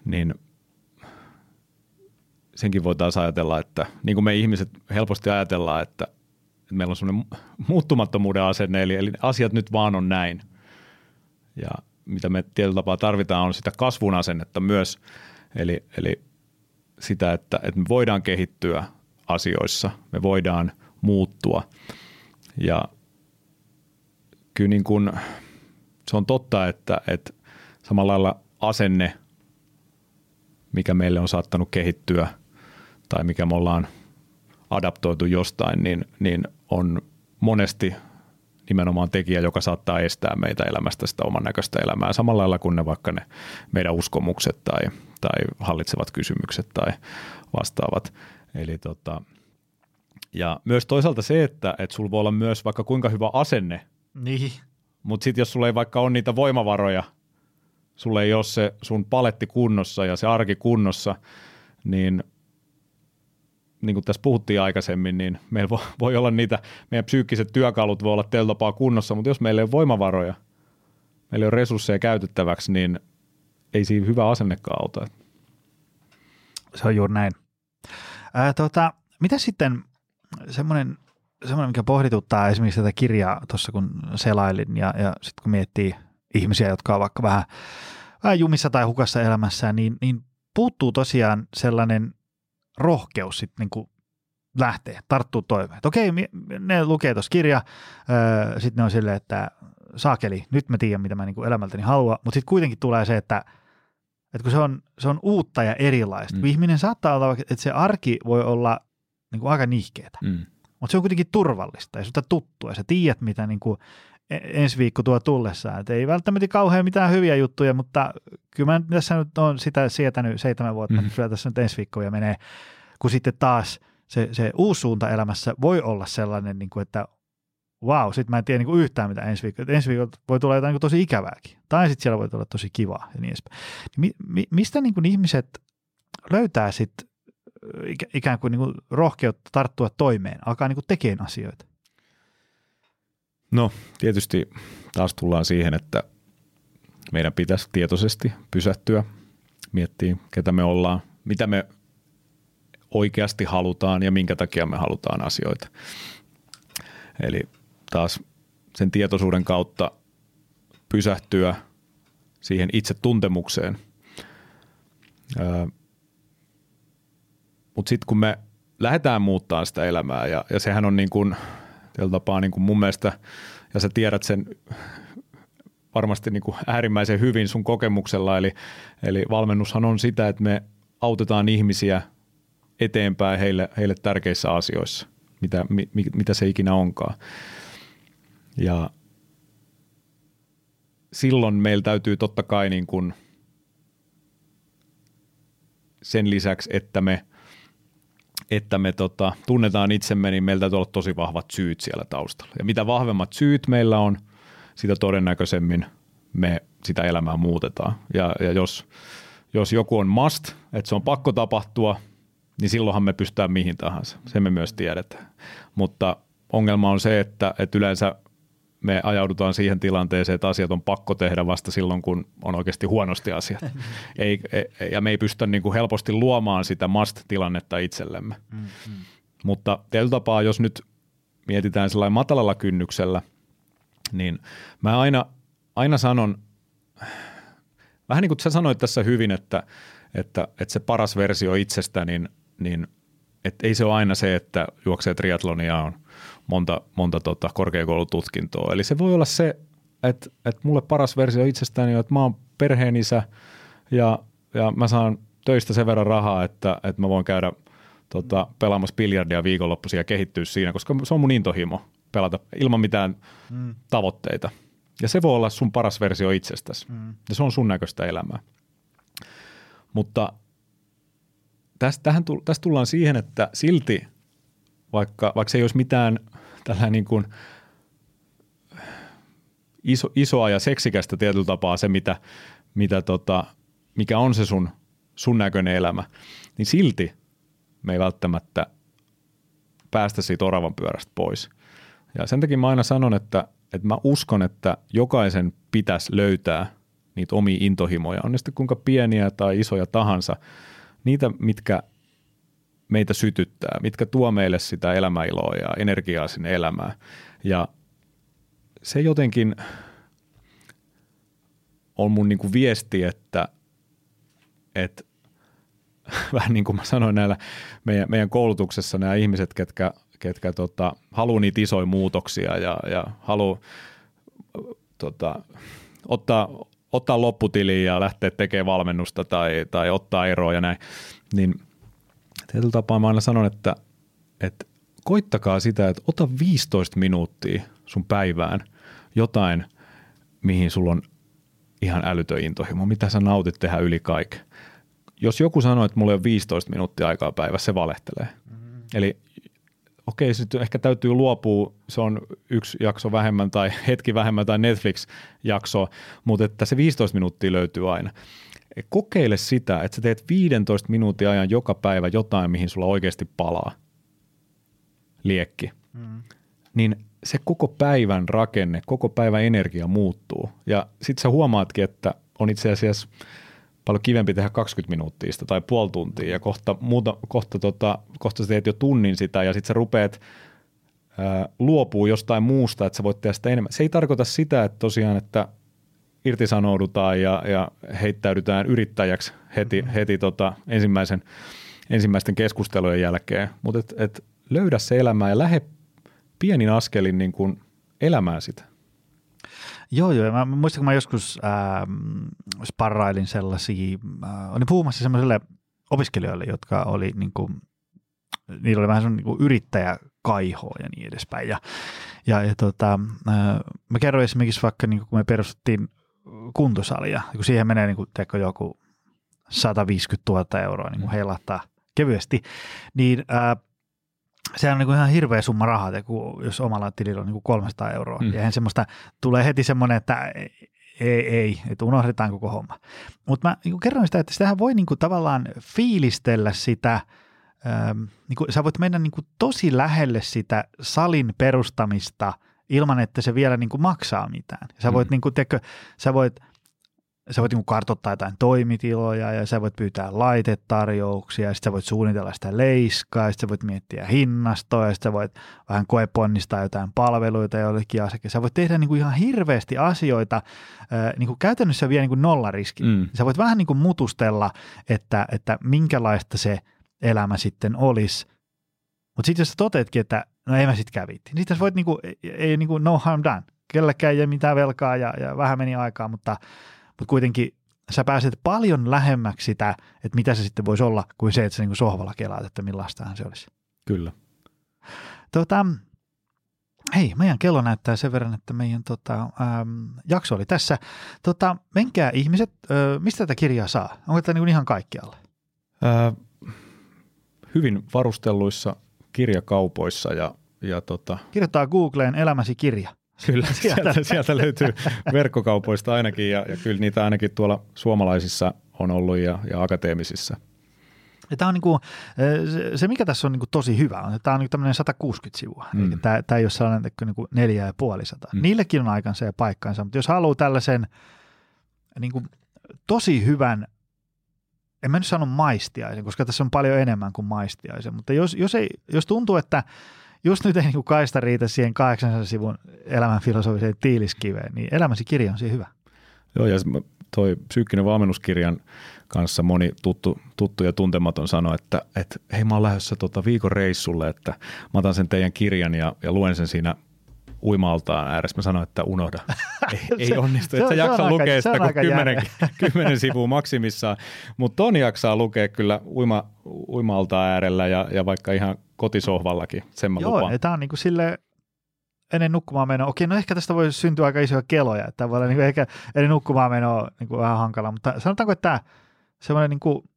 niin senkin voitaisiin ajatella, että niin kuin me ihmiset helposti ajatellaan, että, että meillä on semmoinen muuttumattomuuden asenne, eli, eli asiat nyt vaan on näin. Ja mitä me tietyllä tapaa tarvitaan, on sitä kasvun asennetta myös, eli, eli sitä, että, että me voidaan kehittyä asioissa, me voidaan muuttua – ja kyllä niin kuin, se on totta, että, että samalla lailla asenne, mikä meille on saattanut kehittyä tai mikä me ollaan adaptoitu jostain, niin, niin on monesti nimenomaan tekijä, joka saattaa estää meitä elämästä sitä oman näköistä elämää samalla lailla kuin ne vaikka ne meidän uskomukset tai, tai hallitsevat kysymykset tai vastaavat. Eli tota, ja myös toisaalta se, että, että sulla voi olla myös vaikka kuinka hyvä asenne, niin. mutta sitten jos sulla ei vaikka ole niitä voimavaroja, sulla ei ole se sun paletti kunnossa ja se arki kunnossa, niin niin kuin tässä puhuttiin aikaisemmin, niin meillä voi, voi olla niitä, meidän psyykkiset työkalut voi olla tällä kunnossa, mutta jos meillä ei ole voimavaroja, meillä ei ole resursseja käytettäväksi, niin ei siinä hyvä asennekaan auta. Se on juuri näin. Ää, tota, mitä sitten semmoinen, semmoinen, mikä pohdituttaa esimerkiksi tätä kirjaa tuossa kun selailin ja, ja sitten kun miettii ihmisiä, jotka on vaikka vähän, vähän jumissa tai hukassa elämässään, niin, niin puuttuu tosiaan sellainen rohkeus sitten niin lähteä, tarttuu toimeen. okei, ne lukee tuossa kirja, sitten ne on silleen, että saakeli, nyt mä tiedän, mitä mä niin elämältäni haluan, mutta sitten kuitenkin tulee se, että, että kun se on, se on uutta ja erilaista, mm. ihminen saattaa olla, että se arki voi olla niin kuin aika nihkeetä. Mm. Mutta se on kuitenkin turvallista ja sulta tuttua ja sä tiedät, mitä niin kuin e, ensi viikko tuo tullessaan. Et ei välttämättä kauhean mitään hyviä juttuja, mutta kyllä mä tässä nyt on sitä sietänyt seitsemän vuotta, mm. kyllä tässä nyt ensi viikko ja menee, kun sitten taas se, se uusi suunta elämässä voi olla sellainen, niin kuin, että wow, sitten mä en tiedä niin kuin yhtään mitä ensi viikolla. Ensi viikolla voi tulla jotain niin tosi ikävääkin. Tai sitten siellä voi tulla tosi kivaa ja niin edespäin. Mi, mi, mistä niin kuin ihmiset löytää sitten ikään kuin, niin kuin rohkeutta tarttua toimeen, alkaa niin kuin tekemään asioita? No tietysti taas tullaan siihen, että meidän pitäisi tietoisesti pysähtyä, miettiä ketä me ollaan, mitä me oikeasti halutaan ja minkä takia me halutaan asioita. Eli taas sen tietoisuuden kautta pysähtyä siihen itse tuntemukseen. Mutta sitten kun me lähdetään muuttaa sitä elämää ja, ja sehän on niin kuin, tapaa niin kuin mun mielestä, ja sä tiedät sen varmasti niin kuin äärimmäisen hyvin sun kokemuksella, eli, eli valmennushan on sitä, että me autetaan ihmisiä eteenpäin heille, heille tärkeissä asioissa, mitä, mi, mitä se ikinä onkaan. Ja silloin meillä täytyy totta kai niin kuin sen lisäksi, että me, että me tota, tunnetaan itsemme, niin meillä täytyy olla tosi vahvat syyt siellä taustalla. Ja mitä vahvemmat syyt meillä on, sitä todennäköisemmin me sitä elämää muutetaan. Ja, ja jos, jos joku on must, että se on pakko tapahtua, niin silloinhan me pystytään mihin tahansa. Se me myös tiedetään. Mutta ongelma on se, että, että yleensä me ajaudutaan siihen tilanteeseen, että asiat on pakko tehdä vasta silloin, kun on oikeasti huonosti asiat. ei, ei, ja me ei pystytä niin kuin helposti luomaan sitä must-tilannetta itsellemme. Mm-hmm. Mutta tietyllä tapaa, jos nyt mietitään sellainen matalalla kynnyksellä, niin mä aina, aina sanon, vähän niin kuin sä sanoit tässä hyvin, että, että, että se paras versio itsestä, niin, niin että ei se ole aina se, että juoksee triatlonia on – monta, monta tota korkeakoulututkintoa. Eli se voi olla se, että, että mulle paras versio itsestäni on, että mä oon perheenisä ja, ja mä saan töistä sen verran rahaa, että, että mä voin käydä tota, pelaamassa biljardia viikonloppuisin ja kehittyä siinä, koska se on mun intohimo pelata ilman mitään mm. tavoitteita. Ja se voi olla sun paras versio itsestäsi. Mm. Ja se on sun näköistä elämää. Mutta tästä, tähän, tästä tullaan siihen, että silti, vaikka, vaikka se ei olisi mitään tällä niin kuin iso, isoa ja seksikästä tietyllä tapaa se, mitä, mitä tota, mikä on se sun, sun näköinen elämä, niin silti me ei välttämättä päästä siitä oravan pyörästä pois. Ja sen takia mä aina sanon, että, että mä uskon, että jokaisen pitäisi löytää niitä omia intohimoja, on ne sitten kuinka pieniä tai isoja tahansa, niitä, mitkä meitä sytyttää, mitkä tuo meille sitä elämäiloa ja energiaa sinne elämään. Ja se jotenkin on mun niin kuin viesti, että, että vähän niin kuin mä sanoin näillä meidän, meidän koulutuksessa nämä ihmiset, ketkä, ketkä tota, haluaa niitä isoja muutoksia ja, ja haluaa tota, ottaa, ottaa lopputiliin ja lähteä tekemään valmennusta tai, tai ottaa eroa ja näin, niin – tietyllä tapaa mä aina sanon, että, että koittakaa sitä, että ota 15 minuuttia sun päivään jotain, mihin sulla on ihan älytön intohimo, mitä sä nautit tehdä yli kaiken. Jos joku sanoo, että mulla on 15 minuuttia aikaa päivässä, se valehtelee. Mm. Eli okei, sitten ehkä täytyy luopua, se on yksi jakso vähemmän tai hetki vähemmän tai Netflix-jakso, mutta että se 15 minuuttia löytyy aina kokeile sitä, että sä teet 15 minuutin ajan joka päivä jotain, mihin sulla oikeasti palaa liekki. Mm. Niin se koko päivän rakenne, koko päivän energia muuttuu. Ja sitten sä huomaatkin, että on itse asiassa paljon kivempi tehdä 20 minuuttia tai puoli tuntia ja kohta, muuta, kohta, tota, kohta sä teet jo tunnin sitä ja sitten sä rupeat ää, luopuu jostain muusta, että sä voit tehdä sitä enemmän. Se ei tarkoita sitä, että tosiaan, että irtisanoudutaan ja, ja heittäydytään yrittäjäksi heti, mm-hmm. heti tota ensimmäisen, ensimmäisten keskustelujen jälkeen. Mutta et, et löydä se elämä ja lähde pienin askelin niin kuin elämään sitä. Joo, joo. Mä muistan, kun mä joskus ähm, sparrailin sellaisia, äh, olin puhumassa sellaiselle opiskelijoille, jotka oli niin kuin, niillä oli vähän sellainen niin yrittäjäkaihoa ja niin edespäin. Ja, ja, ja tota, äh, mä kerroin esimerkiksi vaikka, niin kun me perustettiin kuntosalia, kun siihen menee niin kuin, teekö, joku 150 000 euroa niin kuin mm. heilahtaa kevyesti, niin ää, sehän on niin kuin ihan hirveä summa rahaa, jos omalla tilillä on niin kuin 300 euroa. Mm. Ja semmoista, tulee heti semmoinen, että ei, ei, että unohdetaan koko homma. Mutta mä niin kerroin sitä, että sitähän voi niin kuin tavallaan fiilistellä sitä, ähm, niin kuin, sä voit mennä niin kuin tosi lähelle sitä salin perustamista – ilman, että se vielä niin kuin maksaa mitään. Sä voit, mm. niin kuin, teikö, sä voit, sä voit niin kuin kartoittaa jotain toimitiloja ja sä voit pyytää laitetarjouksia ja sitten sä voit suunnitella sitä leiskaa ja sitten sä voit miettiä hinnastoa ja sitten sä voit vähän koeponnistaa jotain palveluita jollekin asiakkaan. Sä voit tehdä niin kuin ihan hirveästi asioita niin kuin käytännössä vielä niin kuin nollariski. Mm. Sä voit vähän niin kuin mutustella, että, että minkälaista se elämä sitten olisi Mutta sitten jos sä toteetkin, että no ei mä sit kävitti, niin sitten voit niinku, ei, ei niinku no harm done. Kellekään ei ole mitään velkaa ja, ja vähän meni aikaa, mutta, mutta kuitenkin sä pääset paljon lähemmäksi sitä, että mitä se sitten voisi olla, kuin se, että sä niinku sohvalla kelaat, että millaistahan se olisi. Kyllä. Tota, hei, meidän kello näyttää sen verran, että meidän tota, äm, jakso oli tässä. Tota, menkää ihmiset, ö, mistä tätä kirjaa saa? Onko tämä niinku ihan kaikkialle? Ää, hyvin varustelluissa kirjakaupoissa ja, ja tota, Kirjoittaa Googleen elämäsi kirja. Kyllä, sieltä, sieltä löytyy verkkokaupoista ainakin ja, ja kyllä niitä ainakin tuolla suomalaisissa on ollut ja, ja akateemisissa. Ja tämä on niinku, se, se, mikä tässä on niinku tosi hyvä, on, että tämä on niinku tämmöinen 160 sivua. Mm. Tämä, tämä ei ole sellainen niinku neljä ja puoli sata. Mm. Niillekin on aikansa ja paikkansa, mutta jos haluaa tällaisen niinku, tosi hyvän, en mä nyt sano maistiaisen, koska tässä on paljon enemmän kuin maistiaisen, mutta jos, jos, ei, jos tuntuu, että just nyt ei niin kaista riitä siihen 800 sivun elämän filosofiseen tiiliskiveen, niin elämäsi kirja on siihen hyvä. Joo, ja toi psyykkinen valmennuskirjan kanssa moni tuttu, tuttu ja tuntematon sanoi, että, että hei mä oon lähdössä tota viikon reissulle, että mä otan sen teidän kirjan ja, ja luen sen siinä uimaltaan ääressä. Mä sanoin, että unohda. Ei, ei onnistu, että jaksa lukea sitä kuin kymmenen, kymmenen sivua maksimissaan. Mutta ton jaksaa lukea kyllä uima, uimaltaan äärellä ja, ja vaikka ihan kotisohvallakin, sen mä Joo, lupaan. tämä on niin kuin sille ennen nukkumaan menoa. Okei, no ehkä tästä voi syntyä aika isoja keloja, että voi olla niin kuin ehkä ennen nukkumaan menoa niin kuin vähän hankala, mutta sanotaanko, että tämä semmoinen niin kuin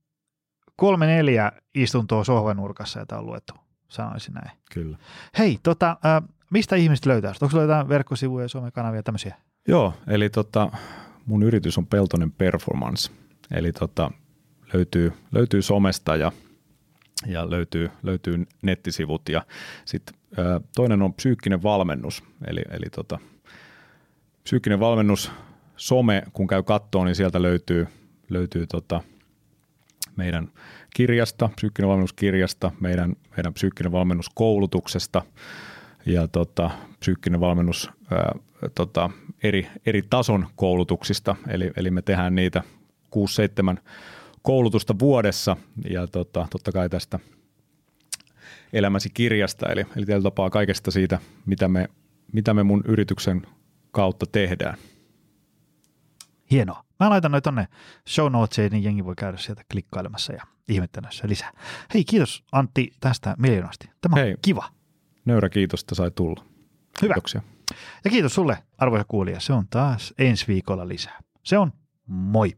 kolme neljä istuntoa sohvanurkassa, jota on luettu, sanoisin näin. Kyllä. Hei, tota, mistä ihmiset löytää? Onko löytää verkkosivuja, somekanavia ja tämmöisiä? Joo, eli tota, mun yritys on Peltonen Performance, eli tota, löytyy, löytyy somesta ja, ja löytyy, löytyy nettisivut. Ja sitten toinen on psyykkinen valmennus, eli, eli tota, psyykkinen valmennus some, kun käy kattoon, niin sieltä löytyy, löytyy tota, meidän kirjasta, psyykkinen valmennuskirjasta, meidän, meidän psyykkinen valmennuskoulutuksesta ja tota, psyykkinen valmennus ää, tota, eri, eri tason koulutuksista, eli, eli me tehdään niitä 6-7 koulutusta vuodessa ja tota, totta kai tästä elämäsi kirjasta, eli, eli tällä tapaa kaikesta siitä, mitä me, mitä me mun yrityksen kautta tehdään. Hienoa. Mä laitan noin tonne show notesiin, niin jengi voi käydä sieltä klikkailemassa ja ihmettämässä lisää. Hei, kiitos Antti tästä miljoonasti. Tämä on Hei, kiva. Nöyrä kiitos, että sai tulla. Hyvä. Kiitoksia. Ja kiitos sulle, arvoisa kuulija. Se on taas ensi viikolla lisää. Se on moi.